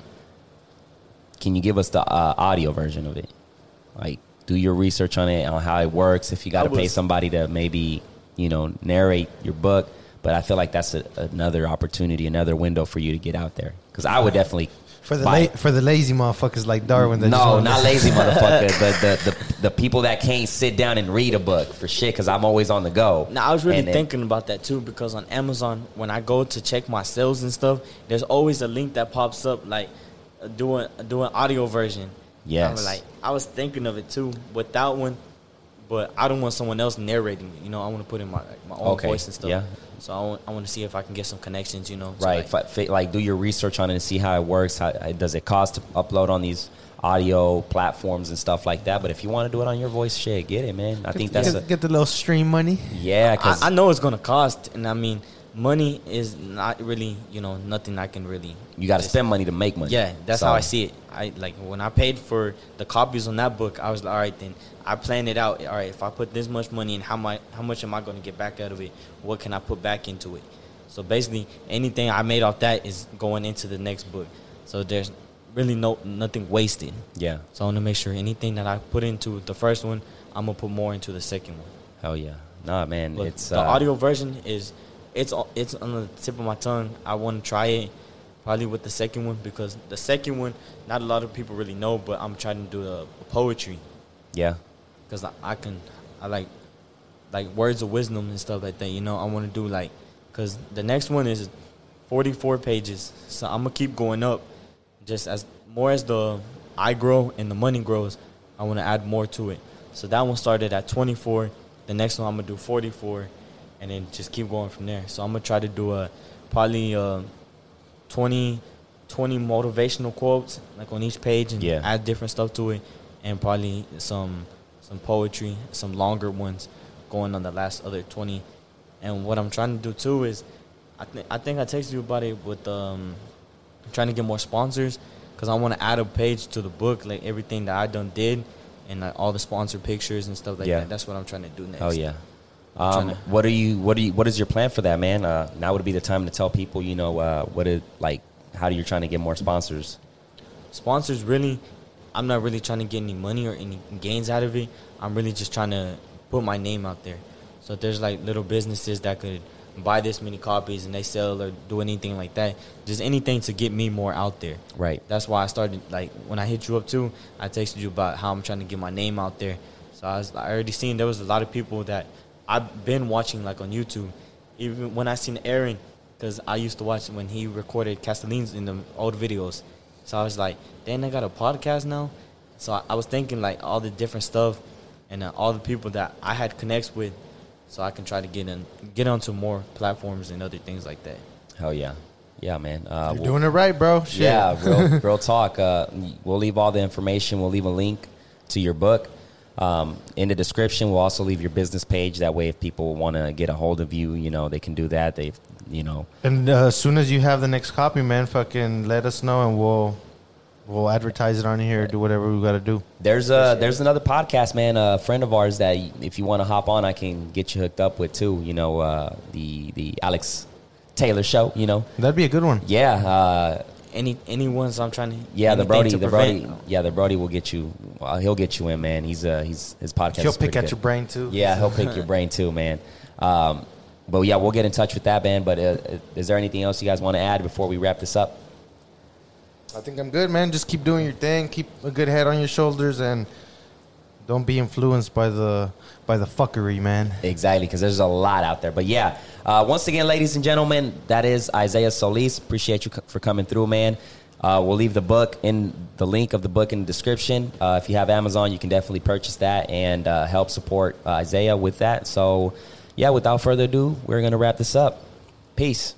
can you give us the uh, audio version of it? Like, do your research on it, on how it works. If you got to pay somebody to maybe, you know, narrate your book, but I feel like that's a, another opportunity, another window for you to get out there. Because I would definitely For the buy la- it. for the lazy motherfuckers like Darwin. That No, wanna- not lazy motherfucker. but the, the, the people that can't sit down and read a book for shit because I'm always on the go. Now I was really And then- thinking about that too because on Amazon, when I go to check my sales and stuff, there's always a link that pops up like doing doing audio version. Yes. I'm like I was thinking of it too with that one, but I don't want someone else narrating it. You know, I want to put in my like, my own Okay, voice and stuff. yeah. So I want, I want to see if I can get some connections. You know, So, right like, fi- fi- like do your research on it and see how it works how uh, does it cost to upload on these audio platforms and stuff like that but if you want to do it on your voice shit get it man i think that's get, a, get the little stream money. yeah because I, I know it's gonna cost, and I mean, money is not really you know nothing I can really. you got to spend money to make money Yeah, that's So, how I see it. I like when I paid for the copies on that book. I was like, all right, then I planned it out. All right, if I put this much money in, how much how much am I going to get back out of it? What can I put back into it? So basically, anything I made off that is going into the next book. So there's really no nothing wasted. yeah So I want to make sure anything that I put into the first one, I'm gonna put more into the second one. hell yeah nah man But it's the uh, audio version is it's on- it's on the tip of my tongue. I want to try it probably with the second one because the second one not a lot of people really know, but I'm trying to do the poetry yeah because I, I can I like like words of wisdom and stuff like that. You know, I want to do like because the next one is 44 pages, so I'm gonna keep going up. Just as more as the I grow and the money grows, I want to add more to it. So that one started at 24. The next one I'm gonna do 44, and then just keep going from there. So I'm gonna try to do a probably uh, 20, 20 motivational quotes like on each page and Yeah. add different stuff to it, and probably some some poetry, some longer ones going on the last other 20. And what I'm trying to do too is, I think I think I texted you about it with um, trying to get more sponsors because I want to add a page to the book like everything that I done did and like all the sponsor pictures and stuff like Yeah. that. That's what I'm trying to do next. hell yeah um, what are you what are you what is your plan for that man? Uh, now would be the time to tell people you know uh, what it like how do you're trying to get more sponsors? Sponsors really i'm not really trying to get any money or any gains out of it. I'm really just trying to put my name out there. So if there's like little businesses that could buy this many copies and they sell or do anything like that just anything to get me more out there. Right. That's why i started like when i hit you up too i texted you about how i'm trying to get my name out there. So i, was, I already seen there was a lot of people that i've been watching like on youtube even when i seen aaron because i used to watch when he recorded castellines in the old videos so i was like then I got a podcast now so I, I was thinking like all the different stuff and uh, all the people that i had connects with so i can try to get in get onto more platforms and other things like that hell yeah yeah man uh, You're we'll- doing it right, bro. Shit. Yeah, real, real talk. Uh, we'll leave all the information. We'll leave a link to your book um, in the description. We'll also leave your business page. That way, if people want to get a hold of you, you know, they can do that. They, you know, And uh, as soon as you have the next copy, man, fucking let us know and we'll we'll advertise it on here. Do whatever we got to do. there's a there's another podcast, man. A friend of ours that if you want to hop on, I can get you hooked up with too. You know, uh, the the Alex Taylor show. You know, That'd be a good one. yeah. Uh, any any ones i'm trying to yeah, the Brody, the Brody, yeah, the Brody will get you. Well, he'll get you in, man. He's uh, he's his podcast. He'll is pick at good. your brain too. Yeah, he'll pick your brain too, man. Um, but yeah, we'll get in touch with that, man. But uh, is there anything else you guys want to add before we wrap this up? I think I'm good, man. Just keep doing your thing. Keep a good head on your shoulders, and don't be influenced by the by the fuckery, man. Exactly, because there's a lot out there. But yeah, uh, once again, ladies and gentlemen, that is Isaiah Solis. Appreciate you for coming through, man. Uh, we'll leave the book in the link of the book in the description. Uh, if you have Amazon, you can definitely purchase that and uh, help support uh, Isaiah with that. So, yeah, without further ado, we're going to wrap this up. Peace.